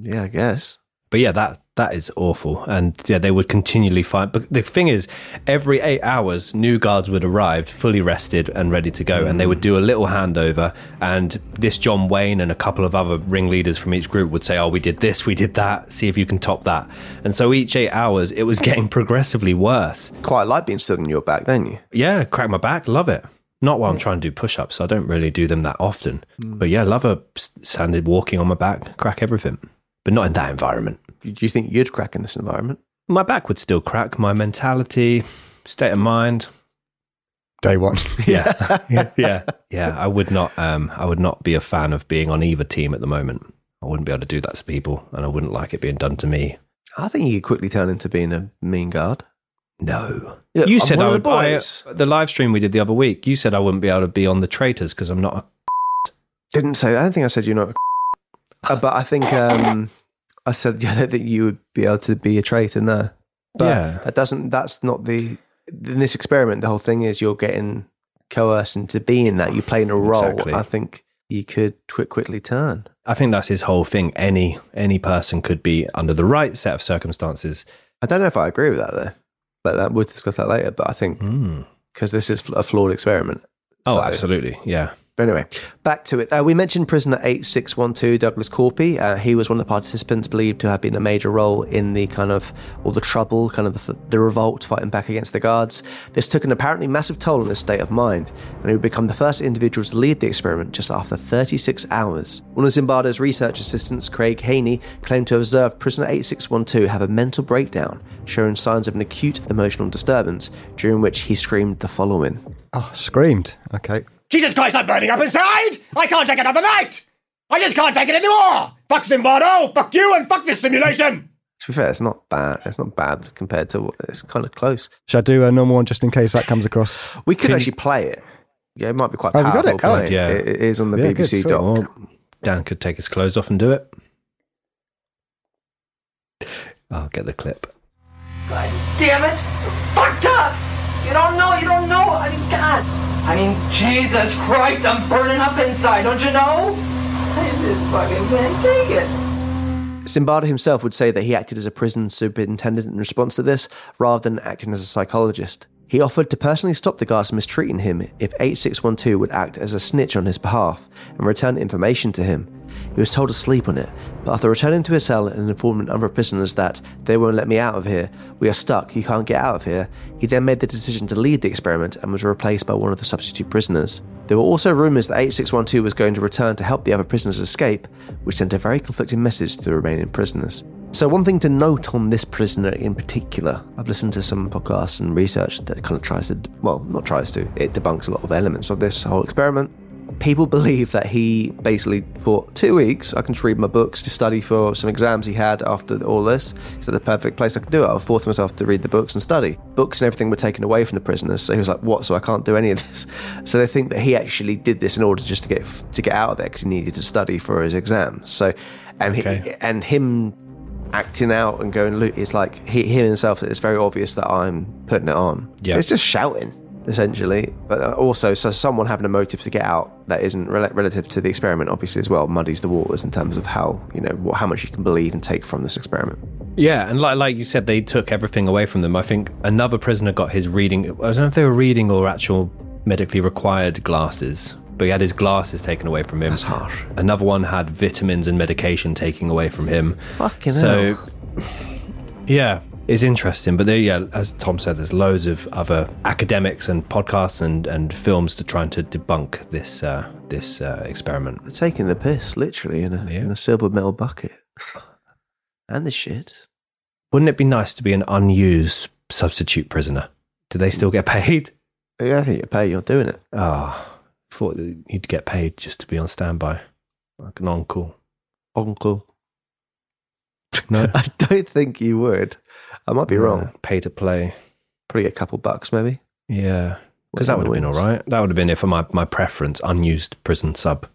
Speaker 5: yeah, I guess.
Speaker 6: But yeah, that that is awful. And yeah, they would continually fight. But the thing is, every eight hours, new guards would arrive, fully rested and ready to go, and they would do a little handover. And this John Wayne and a couple of other ringleaders from each group would say, "Oh, we did this, we did that. See if you can top that." And so each eight hours, it was getting progressively worse.
Speaker 5: Quite like being stood on your back, don't you?
Speaker 6: Yeah, crack my back, love it. Not while I'm trying to do push-ups. I don't really do them that often. But yeah, love a standard walking on my back, crack everything. But not in that environment.
Speaker 5: Do you think you'd crack in this environment?
Speaker 6: My back would still crack. My mentality, state of mind.
Speaker 1: Day one.
Speaker 6: Yeah, yeah, yeah. I would not. Um, I would not be a fan of being on either team at the moment. I wouldn't be able to do that to people, and I wouldn't like it being done to me.
Speaker 5: I think you could quickly turn into being a mean guard.
Speaker 6: No,
Speaker 5: Yeah,
Speaker 6: you
Speaker 5: I'm
Speaker 6: said
Speaker 5: one
Speaker 6: I
Speaker 5: of the
Speaker 6: would. I-
Speaker 5: boys.
Speaker 6: the live stream we did the other week. You said I wouldn't be able to be on the traitors because I'm not. A,
Speaker 5: Didn't say that. I don't think I said you're not. A uh, but I think um, I said yeah, that you would be able to be a traitor. No, but
Speaker 6: Yeah.
Speaker 5: that doesn't. That's not the. In this experiment, the whole thing is you're getting coerced into being that. You're playing a role.
Speaker 6: Exactly.
Speaker 5: I think you could quick, quickly turn.
Speaker 6: I think that's his whole thing. Any any person could be under the right set of circumstances.
Speaker 5: I don't know if I agree with that though, but that, we'll discuss that later. But I think because this is a flawed experiment.
Speaker 6: Oh,
Speaker 5: So-
Speaker 6: absolutely. Yeah.
Speaker 5: But anyway, back to it. Uh, we mentioned prisoner 8612, Douglas Korpi. Uh, he was one of the participants believed to have been a major role in the kind of, all the trouble, kind of the, the revolt fighting back against the guards. This took an apparently massive toll on his state of mind, and he would become the first individual to lead the experiment just after 36 hours. One of Zimbardo's research assistants, Craig Haney, claimed to have observed prisoner 8612 have a mental breakdown, showing signs of an acute emotional disturbance, during which he screamed the following.
Speaker 1: Oh, screamed. Okay.
Speaker 10: Jesus Christ, I'm burning up inside! I can't take another night! I just can't take it anymore! Fuck Zimbardo! Fuck you and fuck this simulation!
Speaker 5: To be fair, it's not bad. It's not bad compared to what it's kind of close.
Speaker 1: Should I do a normal one just in case that comes across?
Speaker 5: We could actually play it. Yeah, it might be quite
Speaker 1: Oh, we got it? Oh,
Speaker 6: yeah.
Speaker 5: It- it is on the
Speaker 1: Yeah,
Speaker 5: BBC
Speaker 1: sweet.
Speaker 5: doc.
Speaker 6: Or Dan could take his clothes off and do it. I'll get the clip.
Speaker 11: God damn it! You're fucked up! You don't know, you don't know! I mean, God! I mean, Jesus Christ, I'm burning up inside, don't you know? I just fucking can't take it.
Speaker 5: Zimbardo himself would say that he acted as a prison superintendent in response to this, rather than acting as a psychologist. He offered to personally stop the guards from mistreating him if 8612 would act as a snitch on his behalf and return information to him. He was told to sleep on it, but after returning to his cell and informing other prisoners that they won't let me out of here, we are stuck, you can't get out of here, he then made the decision to lead the experiment and was replaced by one of the substitute prisoners. There were also rumours that 8612 was going to return to help the other prisoners escape, which sent a very conflicting message to the remaining prisoners. So, one thing to note on this prisoner in particular, I've listened to some podcasts and research that kind of tries to, well, not tries to, it debunks a lot of elements of this whole experiment. People believe that he basically, for two weeks, I can just read my books to study for some exams he had after all this. He said the perfect place I could do it. I forced myself to read the books and study. Books and everything were taken away from the prisoners, so he was like, "What? So I can't do any of this?" So they think that he actually did this in order just to get to get out of there because he needed to study for his exams. So, and he, and him acting out and going loot is like he, he himself it's very obvious that i'm putting it on
Speaker 6: Yeah.
Speaker 5: it's just shouting essentially but uh, also so someone having a motive to get out that isn't rel- relative to the experiment obviously as well muddies the waters in terms of how you know what, how much you can believe and take from this experiment
Speaker 6: Yeah, and like like you said, they took everything away from them. I think another prisoner got his reading. I don't know if they were reading or actual medically required glasses, but he had his glasses taken away from him. That's
Speaker 5: harsh.
Speaker 6: Another one had vitamins and medication taken away from him.
Speaker 5: Fucking
Speaker 6: so,
Speaker 5: hell.
Speaker 6: yeah, it's interesting. But there, yeah, as Tom said, there's loads of other academics and podcasts and, and films to trying to debunk this uh, this uh, experiment.
Speaker 5: they're taking the piss literally in a, in a silver metal bucket and the shit
Speaker 6: Wouldn't it be nice to be an unused substitute prisoner? Do they still get paid?
Speaker 5: yeah i think you pay you're doing it
Speaker 6: Oh, thought you'd get paid just to be on standby, like an on-call.
Speaker 5: uncle
Speaker 6: No,
Speaker 5: i don't think you would i might be wrong
Speaker 6: Pay to play.
Speaker 5: probably a couple bucks maybe
Speaker 6: Yeah, because that would have been all right. That would have been it for my my preference, unused prison sub.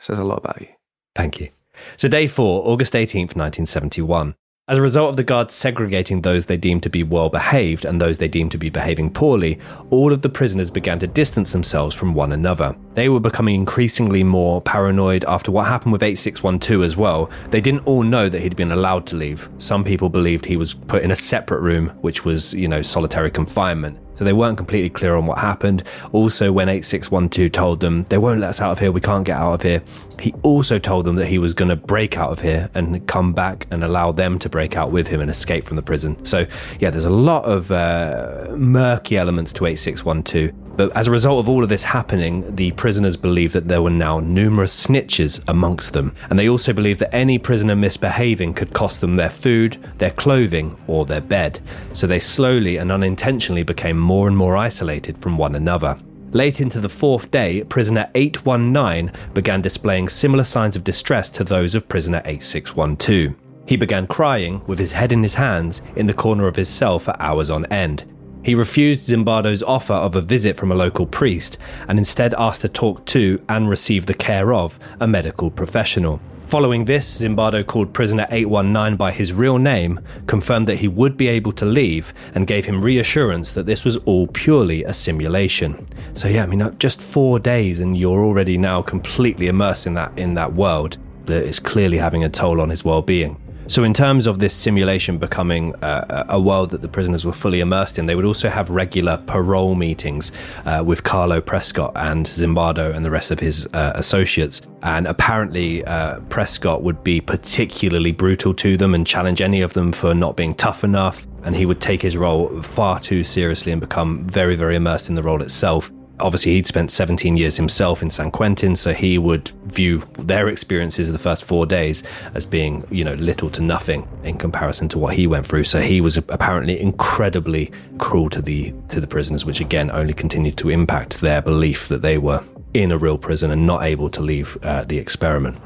Speaker 5: says a lot about you
Speaker 6: Thank you. So day four, August eighteenth, nineteen seventy-one. As a result of the guards segregating those they deemed to be well behaved and those they deemed to be behaving poorly, all of the prisoners began to distance themselves from one another. They were becoming increasingly more paranoid after what happened with 8612 as well. They didn't all know that he'd been allowed to leave. Some people believed he was put in a separate room, which was, you know, solitary confinement. So they weren't completely clear on what happened. Also, when 8612 told them they won't let us out of here, we can't get out of here, he also told them that he was going to break out of here and come back and allow them to break out with him and escape from the prison. So, yeah, there's a lot of uh, murky elements to 8612. But as a result of all of this happening, the prisoners believed that there were now numerous snitches amongst them. And they also believed that any prisoner misbehaving could cost them their food, their clothing, or their bed. So they slowly and unintentionally became more and more isolated from one another. Late into the fourth day, prisoner 819 began displaying similar signs of distress to those of prisoner 8612. He began crying with his head in his hands in the corner of his cell for hours on end. He refused Zimbardo's offer of a visit from a local priest and instead asked to talk to and receive the care of a medical professional. Following this, Zimbardo called prisoner 819 by his real name, confirmed that he would be able to leave, and gave him reassurance that this was all purely a simulation. So yeah, I mean, uh, just four days, and you're already now completely immersed in that in that world that is clearly having a toll on his well-being. So, in terms of this simulation becoming uh, a world that the prisoners were fully immersed in, they would also have regular parole meetings uh, with Carlo Prescott and Zimbardo and the rest of his uh, associates. And apparently, uh, Prescott would be particularly brutal to them and challenge any of them for not being tough enough. And he would take his role far too seriously and become very, very immersed in the role itself obviously he'd spent 17 years himself in San Quentin, so he would view their experiences of the first four days as being, you know, little to nothing in comparison to what he went through. So he was apparently incredibly cruel to the to the prisoners, which again only continued to impact their belief that they were in a real prison and not able to leave uh, the experiment.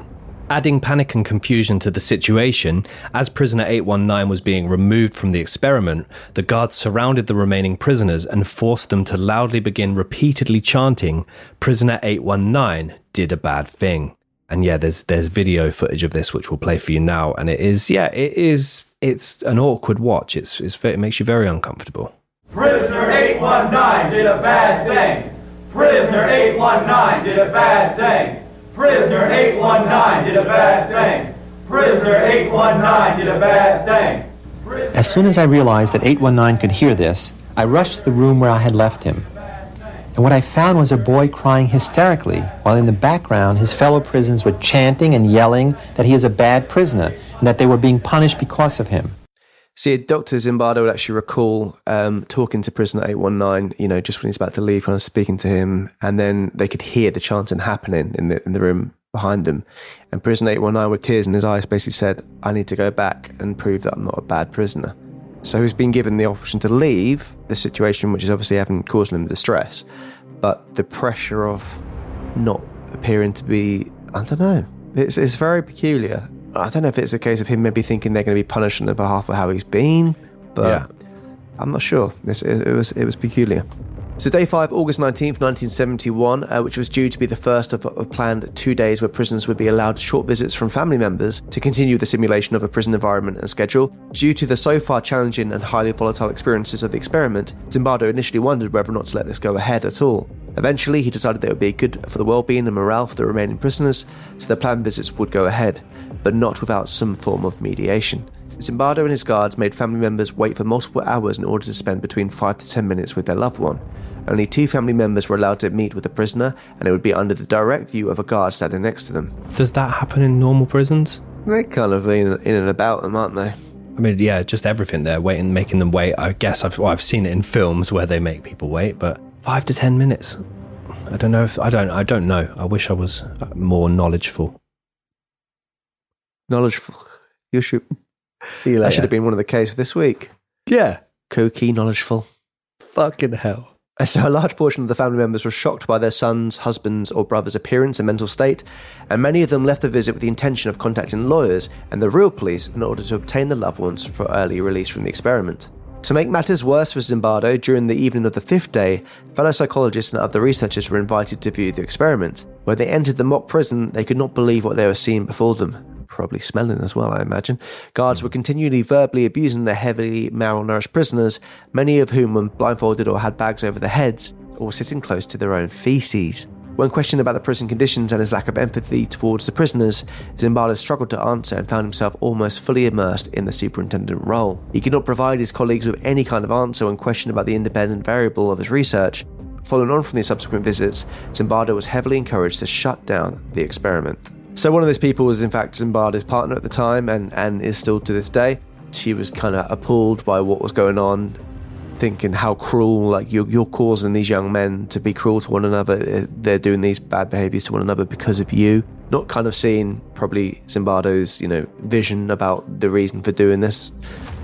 Speaker 6: Adding panic and confusion to the situation, as prisoner 819 was being removed from the experiment, the guards surrounded the remaining prisoners and forced them to loudly begin repeatedly chanting, Prisoner 819 did a bad thing. And yeah, there's there's video footage of this which we'll play for you now, and it is yeah, it is it's an awkward watch. It's, it's it makes you very uncomfortable.
Speaker 11: Prisoner 819 did a bad thing. Prisoner 819 did a bad thing. Prisoner 819 did a bad thing. Prisoner 819 did a bad thing.
Speaker 12: As soon as I realized that 819 could hear this, I rushed to the room where I had left him. And what I found was a boy crying hysterically, while in the background his fellow prisoners were chanting and yelling that he is a bad prisoner and that they were being punished because of him.
Speaker 5: See, Dr. Zimbardo would actually recall um, talking to prisoner 819, you know, just when he's about to leave, kind of speaking to him, and then they could hear the chanting happening in the, in the room behind them. And prisoner 819, with tears in his eyes, basically said, I need to go back and prove that I'm not a bad prisoner. So he's been given the option to leave the situation, which is obviously having caused him distress, but the pressure of not appearing to be, I don't know, it's, it's very peculiar. I don't know if it's a case of him maybe thinking they're going to be punished on the behalf of how he's been, but yeah. I'm not sure. It, it, was it was peculiar. So, day five, August 19th, 1971, uh, which was due to be the first of a planned two days where prisoners would be allowed short visits from family members to continue the simulation of a prison environment and schedule. Due to the so far challenging and highly volatile experiences of the experiment, Zimbardo initially wondered whether or not to let this go ahead at all. Eventually, he decided that it would be good for the well being and morale for the remaining prisoners, so the planned visits would go ahead, but not without some form of mediation. Zimbardo and his guards made family members wait for multiple hours in order to spend between 5 to 10 minutes with their loved one. Only two family members were allowed to meet with the prisoner, and it would be under the direct view of a guard standing next to them.
Speaker 6: Does that happen in normal prisons?
Speaker 5: They're kind of in, in and about them, aren't they?
Speaker 6: I mean, yeah, just everything there, waiting, making them wait. I guess I've, well, I've seen it in films where they make people wait, but five to ten minutes. I don't know if I don't. I don't know. I wish I was uh, more knowledgeful.
Speaker 5: Knowledgeful. You should.
Speaker 6: See you later.
Speaker 5: That should have been one of the cases this week.
Speaker 6: Yeah.
Speaker 5: Kooky, knowledgeful.
Speaker 6: Fucking hell.
Speaker 5: Uh, so, a large portion of the family members were shocked by their son's, husband's, or brother's appearance and mental state, and many of them left the visit with the intention of contacting lawyers and the real police in order to obtain the loved ones for early release from the experiment. To make matters worse for Zimbardo, during the evening of the fifth day, fellow psychologists and other researchers were invited to view the experiment. When they entered the mock prison, they could not believe what they were seeing before them. probably smelling as well, I imagine. Guards were continually verbally abusing their heavily malnourished prisoners, many of whom were blindfolded or had bags over their heads, or sitting close to their own feces. When questioned about the prison conditions and his lack of empathy towards the prisoners, Zimbardo struggled to answer and found himself almost fully immersed in the superintendent role. He could not provide his colleagues with any kind of answer when questioned about the independent variable of his research. Following on from these subsequent visits, Zimbardo was heavily encouraged to shut down the experiment. So, one of those people was, in fact, Zimbardo's partner at the time and, and is still to this day. She was kind of appalled by what was going on thinking how cruel, like you're, you're causing these young men to be cruel to one another. They're doing these bad behaviors to one another because of you. Not kind of seeing probably Zimbardo's, you know, vision about the reason for doing this.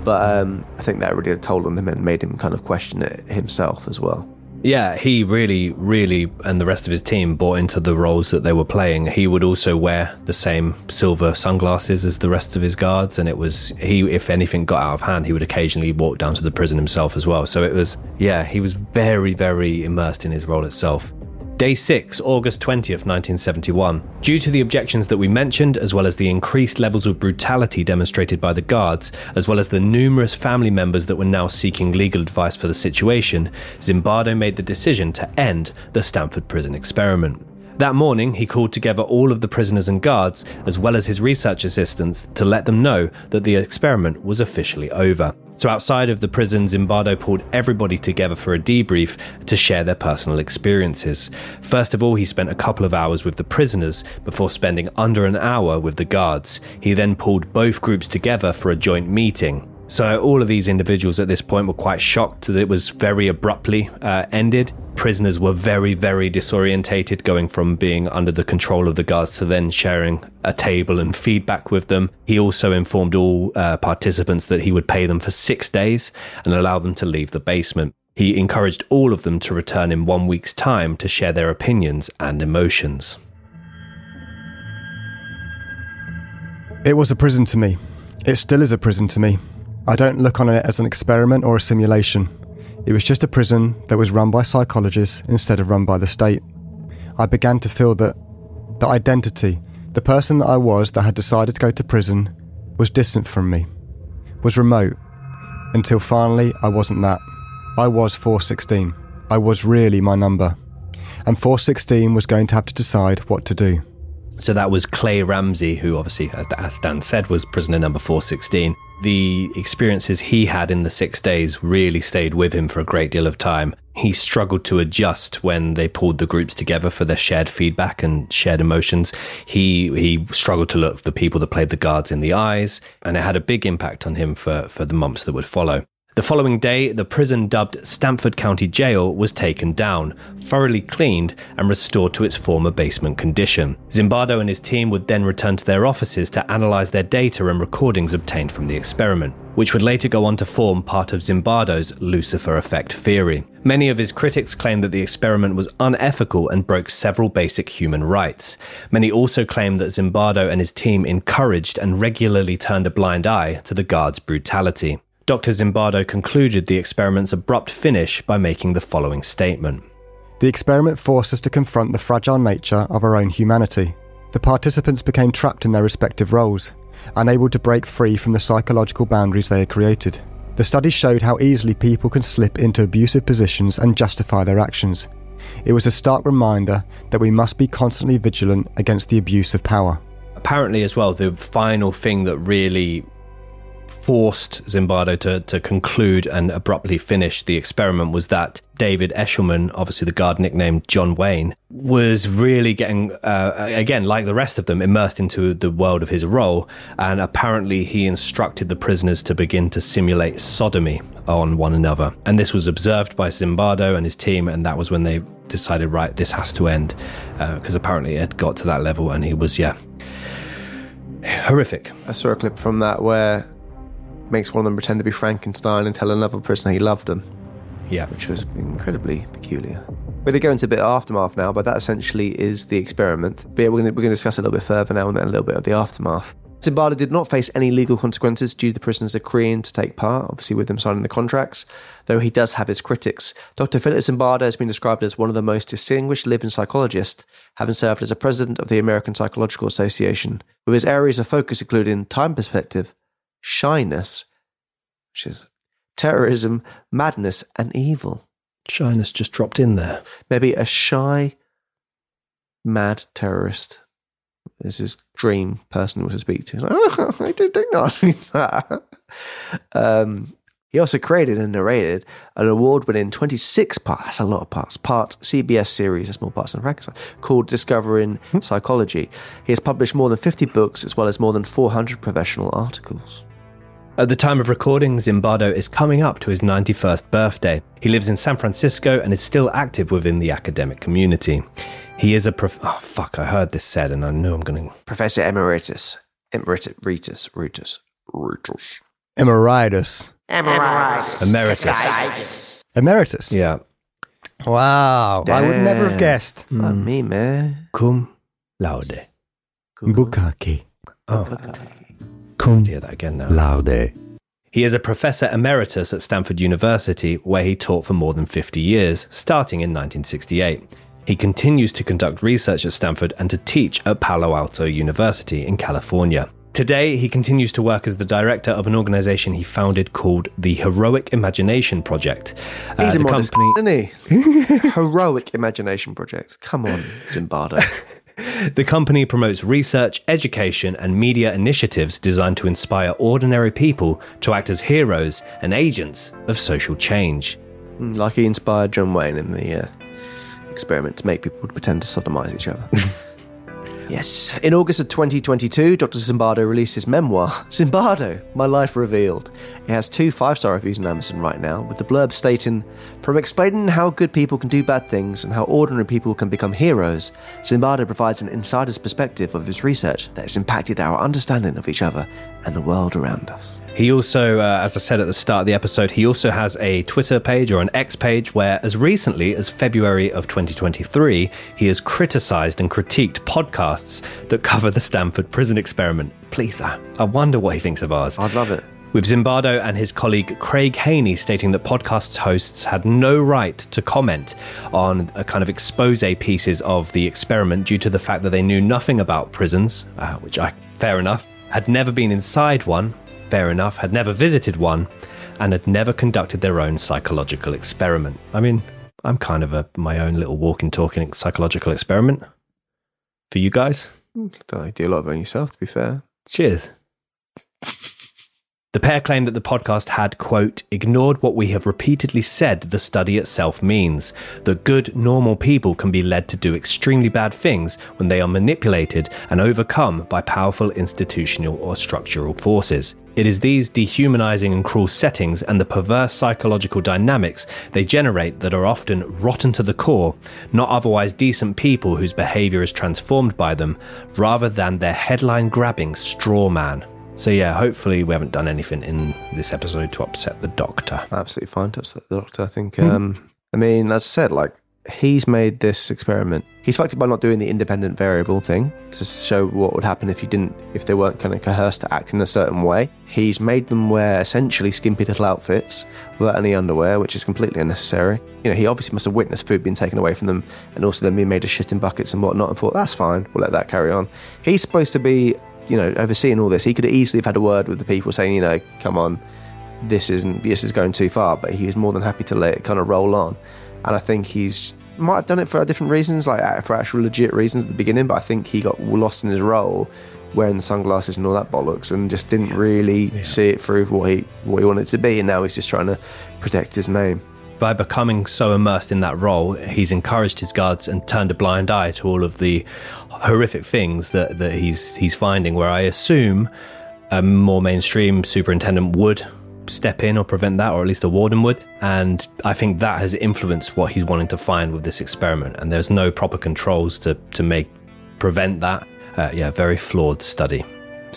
Speaker 5: But um, I think that really told on him and made him kind of question it himself as well.
Speaker 6: Yeah, he really, really, and the rest of his team bought into the roles that they were playing. He would also wear the same silver sunglasses as the rest of his guards, and it was he. If anything got out of hand, he would occasionally walk down to the prison himself as well. So it was, yeah, he was very, very immersed in his role itself. Day 6, August 20th, 1971. Due to the objections that we mentioned, as well as the increased levels of brutality demonstrated by the guards, as well as the numerous family members that were now seeking legal advice for the situation, Zimbardo made the decision to end the Stanford prison experiment. That morning, he called together all of the prisoners and guards, as well as his research assistants, to let them know that the experiment was officially over. So, outside of the prison, Zimbardo pulled everybody together for a debrief to share their personal experiences. First of all, he spent a couple of hours with the prisoners before spending under an hour with the guards. He then pulled both groups together for a joint meeting. So, all of these individuals at this point were quite shocked that it was very abruptly uh, ended. Prisoners were very, very disorientated, going from being under the control of the guards to then sharing a table and feedback with them. He also informed all uh, participants that he would pay them for six days and allow them to leave the basement. He encouraged all of them to return in one week's time to share their opinions and emotions.
Speaker 1: It was a prison to me. It still is a prison to me. I don't look on it as an experiment or a simulation. It was just a prison that was run by psychologists instead of run by the state. I began to feel that the identity, the person that I was that had decided to go to prison, was distant from me, was remote, until finally I wasn't that. I was 416. I was really my number. And 416 was going to have to decide what to do.
Speaker 6: So that was Clay Ramsey, who obviously, as Dan said, was prisoner number 416. The experiences he had in the six days really stayed with him for a great deal of time. He struggled to adjust when they pulled the groups together for their shared feedback and shared emotions. He he struggled to look the people that played the guards in the eyes, and it had a big impact on him for, for the months that would follow. The following day, the prison dubbed Stanford County Jail was taken down, thoroughly cleaned, and restored to its former basement condition. Zimbardo and his team would then return to their offices to analyze their data and recordings obtained from the experiment, which would later go on to form part of Zimbardo's Lucifer effect theory. Many of his critics claimed that the experiment was unethical and broke several basic human rights. Many also claimed that Zimbardo and his team encouraged and regularly turned a blind eye to the guards' brutality. Dr. Zimbardo concluded the experiment's abrupt finish by making the following statement
Speaker 1: The experiment forced us to confront the fragile nature of our own humanity. The participants became trapped in their respective roles, unable to break free from the psychological boundaries they had created. The study showed how easily people can slip into abusive positions and justify their actions. It was a stark reminder that we must be constantly vigilant against the abuse of power.
Speaker 6: Apparently, as well, the final thing that really forced Zimbardo to, to conclude and abruptly finish the experiment was that David Eshleman, obviously the guard nicknamed John Wayne, was really getting, uh, again, like the rest of them, immersed into the world of his role. And apparently, he instructed the prisoners to begin to simulate sodomy on one another. And this was observed by Zimbardo and his team, and that was when they decided, right, this has to end. Because uh, apparently, it got to that level, and he was, yeah, horrific.
Speaker 5: I saw a clip from that where makes one of them pretend to be Frankenstein and tell another person he loved them.
Speaker 6: Yeah.
Speaker 5: Which was incredibly peculiar. We're going to go into a bit of aftermath now, but that essentially is the experiment. But yeah, we're going to, we're going to discuss a little bit further now and then a little bit of the aftermath. Zimbardo did not face any legal consequences due to the prisoners agreeing to take part, obviously with them signing the contracts, though he does have his critics. Dr. Philip Zimbardo has been described as one of the most distinguished living psychologists, having served as a president of the American Psychological Association, with his areas of focus including time perspective, shyness, which is terrorism, madness, and evil.
Speaker 6: Shyness just dropped in there.
Speaker 5: Maybe a shy, mad terrorist is his dream person to speak to. Like, oh, I don't, don't ask me that. Um, he also created and narrated an award-winning 26 part, that's a lot of parts, part CBS series, A Small Parts in Frankenstein, called Discovering Psychology. He has published more than 50 books as well as more than 400 professional articles.
Speaker 6: At the time of recording, Zimbardo is coming up to his 91st birthday. He lives in San Francisco and is still active within the academic community. He is a prof- oh fuck, I heard this said and I knew I'm going to
Speaker 5: Professor Emeritus. Emeritus. Ritus. Ritus. Ritus.
Speaker 1: Emeritus.
Speaker 6: Emeritus.
Speaker 1: Emeritus.
Speaker 6: Yeah.
Speaker 1: Wow. I would never have guessed.
Speaker 5: Fuck mm. me, man.
Speaker 6: Cum laude.
Speaker 1: Bukaki.
Speaker 6: Oh, oh.
Speaker 8: Cum
Speaker 6: hear that again now.
Speaker 8: laude.
Speaker 6: He is a professor emeritus at Stanford University, where he taught for more than 50 years, starting in 1968. He continues to conduct research at Stanford and to teach at Palo Alto University in California. Today, he continues to work as the director of an organization he founded called the Heroic Imagination Project. Uh,
Speaker 5: He's a modest,
Speaker 6: company-
Speaker 5: isn't he? Heroic imagination projects. Come on, Zimbardo.
Speaker 6: The company promotes research, education, and media initiatives designed to inspire ordinary people to act as heroes and agents of social change.
Speaker 5: Mm, like he inspired John Wayne in the uh, experiment to make people pretend to sodomize each other. yes. In August of 2022, Dr. Zimbardo released his memoir, Zimbardo, My Life Revealed. It has two five star reviews on Amazon right now, with the blurb stating From explaining how good people can do bad things and how ordinary people can become heroes, Zimbardo provides an insider's perspective of his research that has impacted our understanding of each other and the world around us.
Speaker 6: He also, uh, as I said at the start of the episode, he also has a Twitter page or an X page where, as recently as February of 2023, he has criticized and critiqued podcasts that cover the Stanford prison experiment. Please, I, I wonder what he thinks of ours.
Speaker 5: I'd love it.
Speaker 6: With Zimbardo and his colleague Craig Haney stating that podcast hosts had no right to comment on a kind of expose pieces of the experiment due to the fact that they knew nothing about prisons, uh, which I, fair enough, had never been inside one, fair enough, had never visited one, and had never conducted their own psychological experiment. I mean, I'm kind of a my own little walking, talking psychological experiment for you guys.
Speaker 5: Don't do a lot of it on yourself, to be fair.
Speaker 6: Cheers. The pair claim that the podcast had, quote, ignored what we have repeatedly said the study itself means that good, normal people can be led to do extremely bad things when they are manipulated and overcome by powerful institutional or structural forces. It is these dehumanizing and cruel settings and the perverse psychological dynamics they generate that are often rotten to the core, not otherwise decent people whose behavior is transformed by them, rather than their headline grabbing straw man. So, yeah, hopefully, we haven't done anything in this episode to upset the doctor.
Speaker 5: Absolutely fine to upset the doctor, I think. Um, I mean, as I said, like, he's made this experiment. He's fucked it by not doing the independent variable thing to show what would happen if you didn't, if they weren't kind of coerced to act in a certain way. He's made them wear essentially skimpy little outfits without any underwear, which is completely unnecessary. You know, he obviously must have witnessed food being taken away from them and also them being made of shit in buckets and whatnot and thought, that's fine, we'll let that carry on. He's supposed to be, you know, overseeing all this. He could easily have had a word with the people saying, you know, come on, this isn't, this is going too far, but he was more than happy to let it kind of roll on. And I think he's might have done it for different reasons, like uh, for actual legit reasons at the beginning. But I think he got lost in his role, wearing the sunglasses and all that bollocks, and just didn't really see it through what he what he wanted to be. And now he's just trying to protect his name.
Speaker 6: By becoming so immersed in that role, he's encouraged his guards and turned a blind eye to all of the horrific things that, that he's he's finding. Where I assume a more mainstream superintendent would step in or prevent that, or at least a warden would. And I think that has influenced what he's wanting to find with this experiment. And there's no proper controls to to make prevent that. Uh, yeah, very flawed study.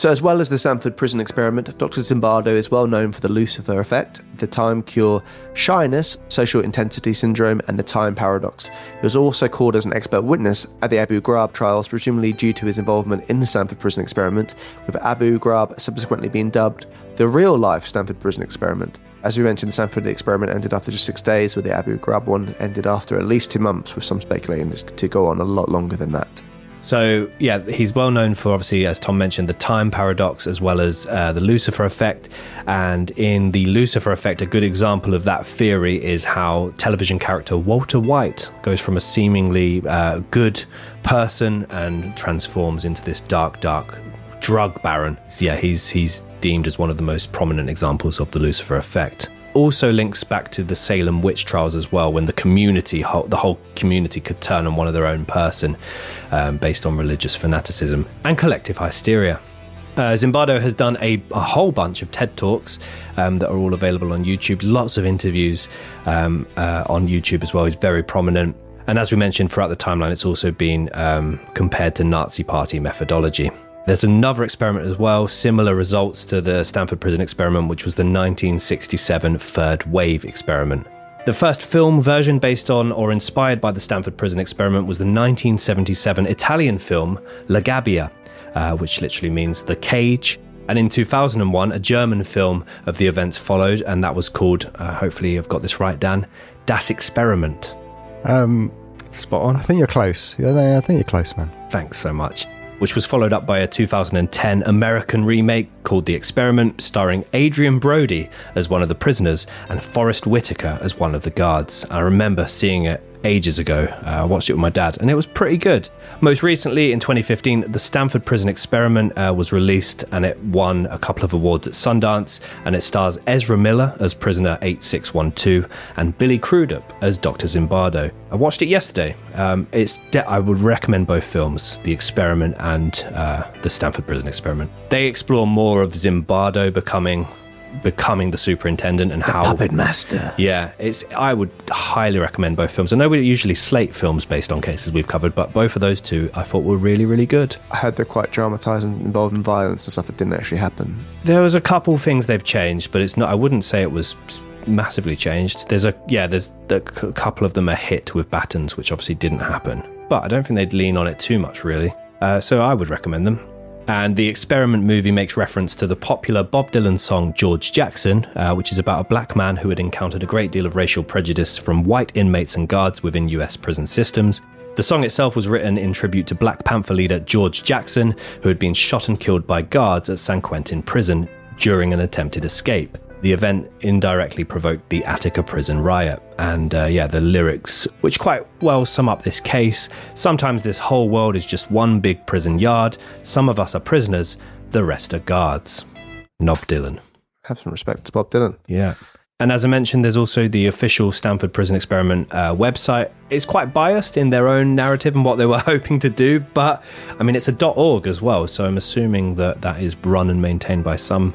Speaker 5: So, as well as the Stanford Prison Experiment, Dr. Zimbardo is well known for the Lucifer effect, the time cure shyness, social intensity syndrome, and the time paradox. He was also called as an expert witness at the Abu Ghraib trials, presumably due to his involvement in the Stanford Prison Experiment, with Abu Ghraib subsequently being dubbed the real life Stanford Prison Experiment. As we mentioned, the experiment ended after just six days, with the Abu Ghraib one ended after at least two months, with some speculating to go on a lot longer than that.
Speaker 6: So, yeah, he's well known for obviously, as Tom mentioned, the time paradox as well as uh, the Lucifer effect. And in the Lucifer effect, a good example of that theory is how television character Walter White goes from a seemingly uh, good person and transforms into this dark, dark drug baron. So, yeah, he's he's deemed as one of the most prominent examples of the Lucifer effect also links back to the Salem witch trials as well, when the community, the whole community, could turn on one of their own person um, based on religious fanaticism and collective hysteria. Uh, Zimbardo has done a, a, whole bunch of TED Talks um, that are all available on YouTube. Lots of interviews um, uh, on YouTube as well. He's very prominent. And as we mentioned throughout the timeline, it's also been um, compared to Nazi Party methodology. There's another experiment as well, similar results to the Stanford Prison experiment, which was the 1967 third wave experiment. The first film version based on or inspired by the Stanford Prison experiment was the 1977 Italian film La Gabbia, uh, which literally means the cage. And in 2001, a German film of the events followed, and that was called, uh, hopefully I've got this right, Dan, Das Experiment.
Speaker 1: Um,
Speaker 6: Spot on.
Speaker 1: I think you're close. Yeah, I think you're close, man.
Speaker 6: Thanks so much which was followed up by a 2010 American remake called The Experiment, starring Adrien Brody as one of the prisoners and Forest Whitaker as one of the guards. I remember seeing it ages ago. Uh, I watched it with my dad, and it was pretty good. Most recently, in 2015, the Stanford Prison Experiment uh, was released, and it won a couple of awards at Sundance. And it stars Ezra Miller as prisoner 8612 and Billy Crudup as Dr. Zimbardo. I watched it yesterday. Um, it's de- I would recommend both films, The Experiment and uh, the Stanford Prison Experiment. They explore more of Zimbardo becoming becoming the superintendent and
Speaker 7: the
Speaker 6: how
Speaker 7: puppet master.
Speaker 6: Yeah, it's. I would highly recommend both films. I know we usually slate films based on cases we've covered, but both of those two I thought were really, really good.
Speaker 5: I heard they're quite dramatised and involved in violence and stuff that didn't actually happen.
Speaker 6: There was a couple things they've changed, but it's not. I wouldn't say it was massively changed. There's a yeah. There's a couple of them are hit with batons, which obviously didn't happen. But I don't think they'd lean on it too much, really. Uh, so I would recommend them. And the experiment movie makes reference to the popular Bob Dylan song George Jackson, uh, which is about a black man who had encountered a great deal of racial prejudice from white inmates and guards within US prison systems. The song itself was written in tribute to Black Panther leader George Jackson, who had been shot and killed by guards at San Quentin prison during an attempted escape. The event indirectly provoked the Attica prison riot. And uh, yeah, the lyrics, which quite well sum up this case sometimes this whole world is just one big prison yard. Some of us are prisoners, the rest are guards. Nob Dylan.
Speaker 5: Have some respect to Bob Dylan.
Speaker 6: Yeah. And as I mentioned, there's also the official Stanford Prison Experiment uh, website. It's quite biased in their own narrative and what they were hoping to do, but I mean, it's a .org as well, so I'm assuming that that is run and maintained by some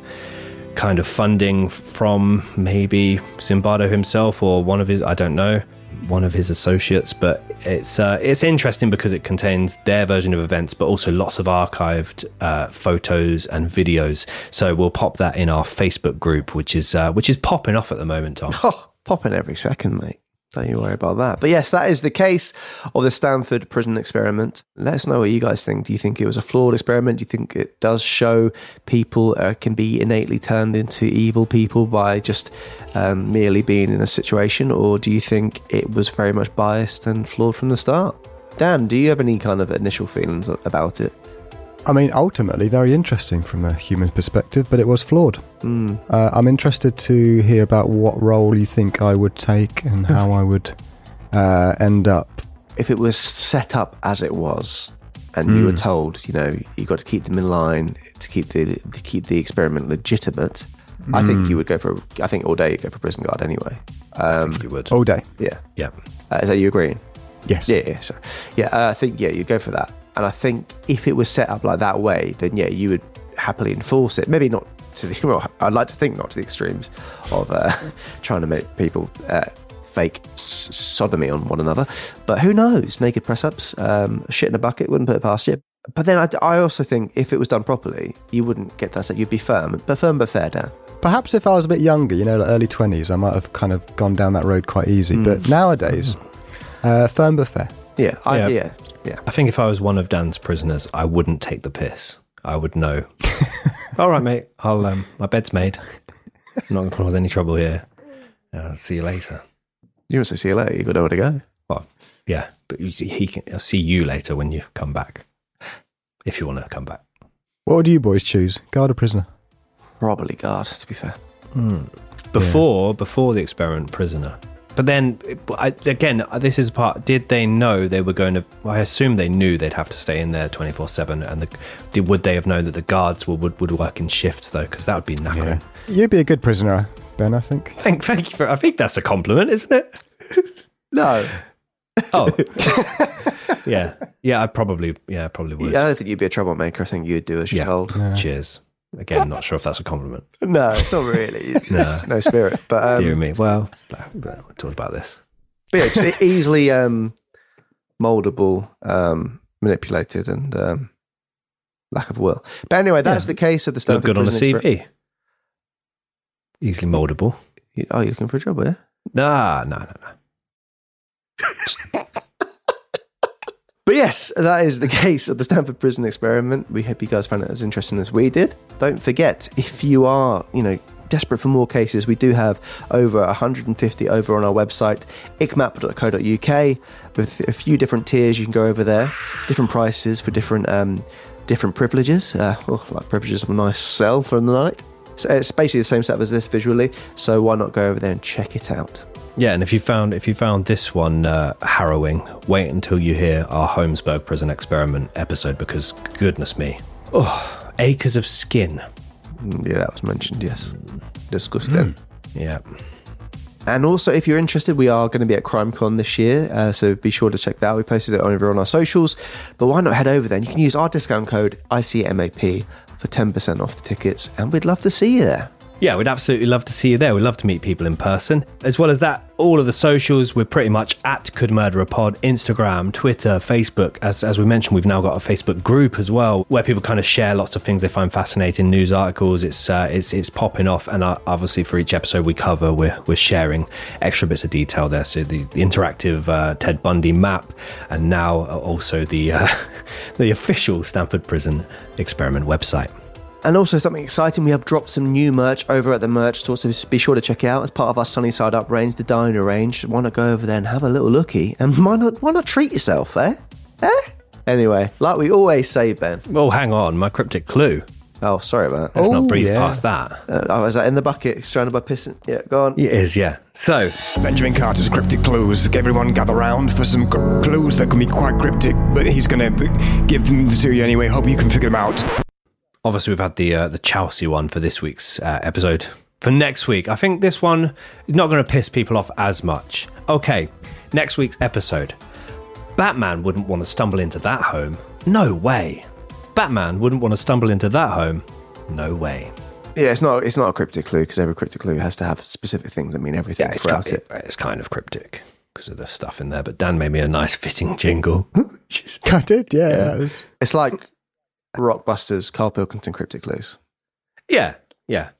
Speaker 6: kind of funding from maybe Zimbardo himself or one of his, I don't know, one of his associates. But it's uh, it's interesting because it contains their version of events, but also lots of archived uh, photos and videos. So we'll pop that in our Facebook group, which is uh, which is popping off at the moment, Tom.
Speaker 5: Oh, popping every second, mate. Don't you worry about that. But yes, that is the case of the Stanford prison experiment. Let us know what you guys think. Do you think it was a flawed experiment? Do you think it does show people uh, can be innately turned into evil people by just um, merely being in a situation? Or do you think it was very much biased and flawed from the start? Dan, do you have any kind of initial feelings about it?
Speaker 1: I mean, ultimately, very interesting from a human perspective, but it was flawed.
Speaker 5: Mm.
Speaker 1: Uh, I'm interested to hear about what role you think I would take and how I would uh, end up.
Speaker 5: If it was set up as it was, and mm. you were
Speaker 1: Hmm.
Speaker 5: told, you know, you got to keep them in line to keep the to keep the experiment legitimate, I think
Speaker 1: Mm.
Speaker 5: you would go for. I think all day you'd go for prison guard anyway. Um,
Speaker 6: you would
Speaker 1: all day.
Speaker 5: Yeah,
Speaker 6: yeah.
Speaker 5: Uh, is that you agreeing?
Speaker 1: Yes.
Speaker 5: Yeah, yeah. Sorry. Yeah, uh, I think yeah, you'd go for that. And I think if it was set up like that way, then yeah, you would happily enforce it. Maybe not to the. Well, I'd like to think not to the extremes of uh, trying to make people uh, fake s- sodomy on one another. But who knows? Naked press ups, um, shit in a bucket, wouldn't put it past you. But then I, I also think if it was done properly, you wouldn't get that. Set. You'd be firm, but firm but fair, Dan.
Speaker 1: Perhaps if I was a bit younger, you know, like early 20s, I might have kind of gone down that road quite easy.
Speaker 5: Mm.
Speaker 1: But nowadays, uh, firm but fair.
Speaker 5: Yeah, I,
Speaker 6: Yeah.
Speaker 5: yeah, yeah.
Speaker 6: I think if I was one of Dan's prisoners, I wouldn't take the piss. I would know. All right, mate. I'll um, my bed's made. I'm not going to cause any trouble here. I'll see you later.
Speaker 5: You want to see you later? You got nowhere to go.
Speaker 6: Well, yeah, but you see, he can. I'll see you later when you come back, if you want to come back.
Speaker 1: What would you boys choose? Guard or prisoner?
Speaker 5: Probably guard, to be fair.
Speaker 6: Before, before the experiment, prisoner. But then, I, again, this is part. Did they know they were going to? I assume they knew they'd have to stay in there twenty four seven. And the, did, would they have known that the guards would would, would work in shifts though? Because that would be knackering.
Speaker 1: You'd be a good prisoner, Ben, I think.
Speaker 6: Thank, thank you for. I think that's a compliment, isn't it?
Speaker 5: No.
Speaker 6: Oh, yeah, yeah. I probably, yeah, I probably would.
Speaker 5: I don't think you'd be a troublemaker. I think you'd do as you're
Speaker 6: Yeah.
Speaker 5: told.
Speaker 6: Cheers. Again, not sure if that's a compliment.
Speaker 5: No, it's not really.
Speaker 6: No.
Speaker 5: no spirit. But um,
Speaker 6: Dear me. Well, we talked about this.
Speaker 5: But yeah, just easily um, moldable, um, manipulated, and um, lack of will. But anyway, that's
Speaker 6: Yeah.
Speaker 5: the case of the stuff.
Speaker 6: Good on a
Speaker 5: Prison
Speaker 6: CV. Easily moldable.
Speaker 5: You- Oh, looking for a job, yeah?
Speaker 6: Nah, no, no, no.
Speaker 5: But yes, that is the case of the Stanford Prison Experiment. We hope you guys found it as interesting as we did. Don't forget, if you are, you know, desperate for more cases, we do have over 150 over on our website, icmap.co.uk, with a few different tiers. You can go over there, different prices for different um, different privileges, uh, oh, like privileges of a nice cell for the night. So it's basically the same setup as this visually. So why not go over there and check it out?
Speaker 6: Yeah, and if you found if you found this one uh, harrowing, wait until you hear our Holmesburg prison experiment episode because goodness me, oh, acres of skin.
Speaker 5: Mm, Yeah, that was mentioned. Yes, disgusting.
Speaker 6: Yeah.
Speaker 5: And also, if you're interested, we are going to be at CrimeCon this year, uh, so be sure to check that out. We posted it over on our socials, but why not head over then? You can use our discount code ICMAP for 10% off the tickets, and we'd love to see you there.
Speaker 6: Yeah, we'd absolutely love to see you there. We'd love to meet people in person. As well as that, all of the socials, we're pretty much at Could Murder a Pod, Instagram, Twitter, Facebook. As, as we mentioned, we've now got a Facebook group as well, where people kind of share lots of things they find fascinating, news articles. It's uh, it's, it's popping off, and uh, obviously for each episode we cover, we're, we're sharing extra bits of detail there. So the, the interactive uh, Ted Bundy map, and now also the uh, the official Stanford Prison Experiment website.
Speaker 5: And also, something exciting, we have dropped some new merch over at the merch store, so be sure to check it out as part of our Sunny Side Up range, the Diner range. Why not go over there and have a little looky? And why not, why not treat yourself, eh? Eh? Anyway, like we always say, Ben.
Speaker 6: Well, hang on, my cryptic clue.
Speaker 5: Oh, sorry about that.
Speaker 6: Let's not breeze past that.
Speaker 5: Uh, oh, is that in the bucket, surrounded by pissing? Yeah, go on.
Speaker 6: It is, yeah. So,
Speaker 1: Benjamin Carter's cryptic clues. Everyone gather round for some cr- clues that can be quite cryptic, but he's going to give them to you anyway. Hope you can figure them out.
Speaker 6: Obviously we've had the uh, the Chelsea one for this week's uh, episode. For next week, I think this one is not going to piss people off as much. Okay, next week's episode. Batman wouldn't want to stumble into that home. No way. Batman wouldn't want to stumble into that home. No way.
Speaker 5: Yeah, it's not it's not a cryptic clue because every cryptic clue has to have specific things that mean everything
Speaker 6: it's
Speaker 5: throughout
Speaker 6: kind,
Speaker 5: it.
Speaker 6: it's kind of cryptic because of the stuff in there. But Dan made me a nice fitting jingle.
Speaker 1: I did, yeah. that was-
Speaker 5: It's like Rockbusters, Carl Pilkington cryptic clues.
Speaker 6: yeah, yeah.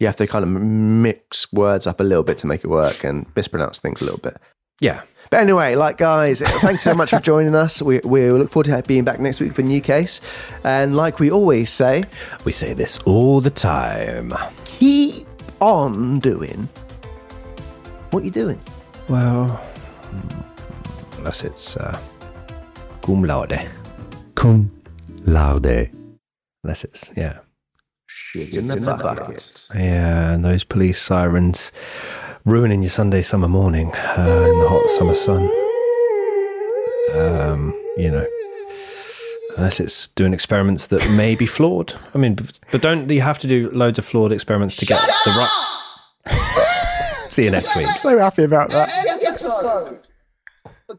Speaker 5: You have to kind of mix words up a little bit to make it work and mispronounce things a little bit.
Speaker 6: Yeah.
Speaker 5: But anyway, like guys, thanks so much for joining us. We, we look forward to being back next week for a new case. And like we always say,
Speaker 6: We say this all the time.
Speaker 5: keep on doing what you're doing.
Speaker 6: Well, unless it's uh, cum laude.
Speaker 8: Cum laude.
Speaker 6: Unless it's, yeah.
Speaker 5: Shit in the bucket.
Speaker 6: Yeah, and those police sirens ruining your Sunday summer morning uh, in the hot summer sun. Um, you know, unless it's doing experiments that may be flawed. I mean, but but don't you have to do loads of flawed experiments to get the right? See you next week.
Speaker 1: So happy about that.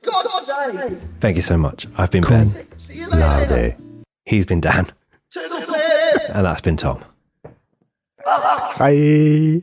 Speaker 11: God's sake!
Speaker 6: Thank you so much. I've been Ben.
Speaker 11: See you later!
Speaker 6: He's been Dan, and that's been Tom.
Speaker 1: Bye.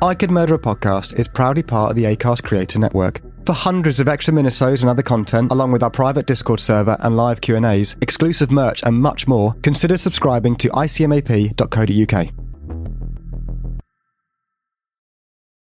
Speaker 1: I Could Murder a Podcast is proudly part of the ACAST Creator Network. For hundreds of extra minisodes and other content, along with our private Discord server and live Q&As, exclusive merch and much more, consider subscribing to icmap.co.uk.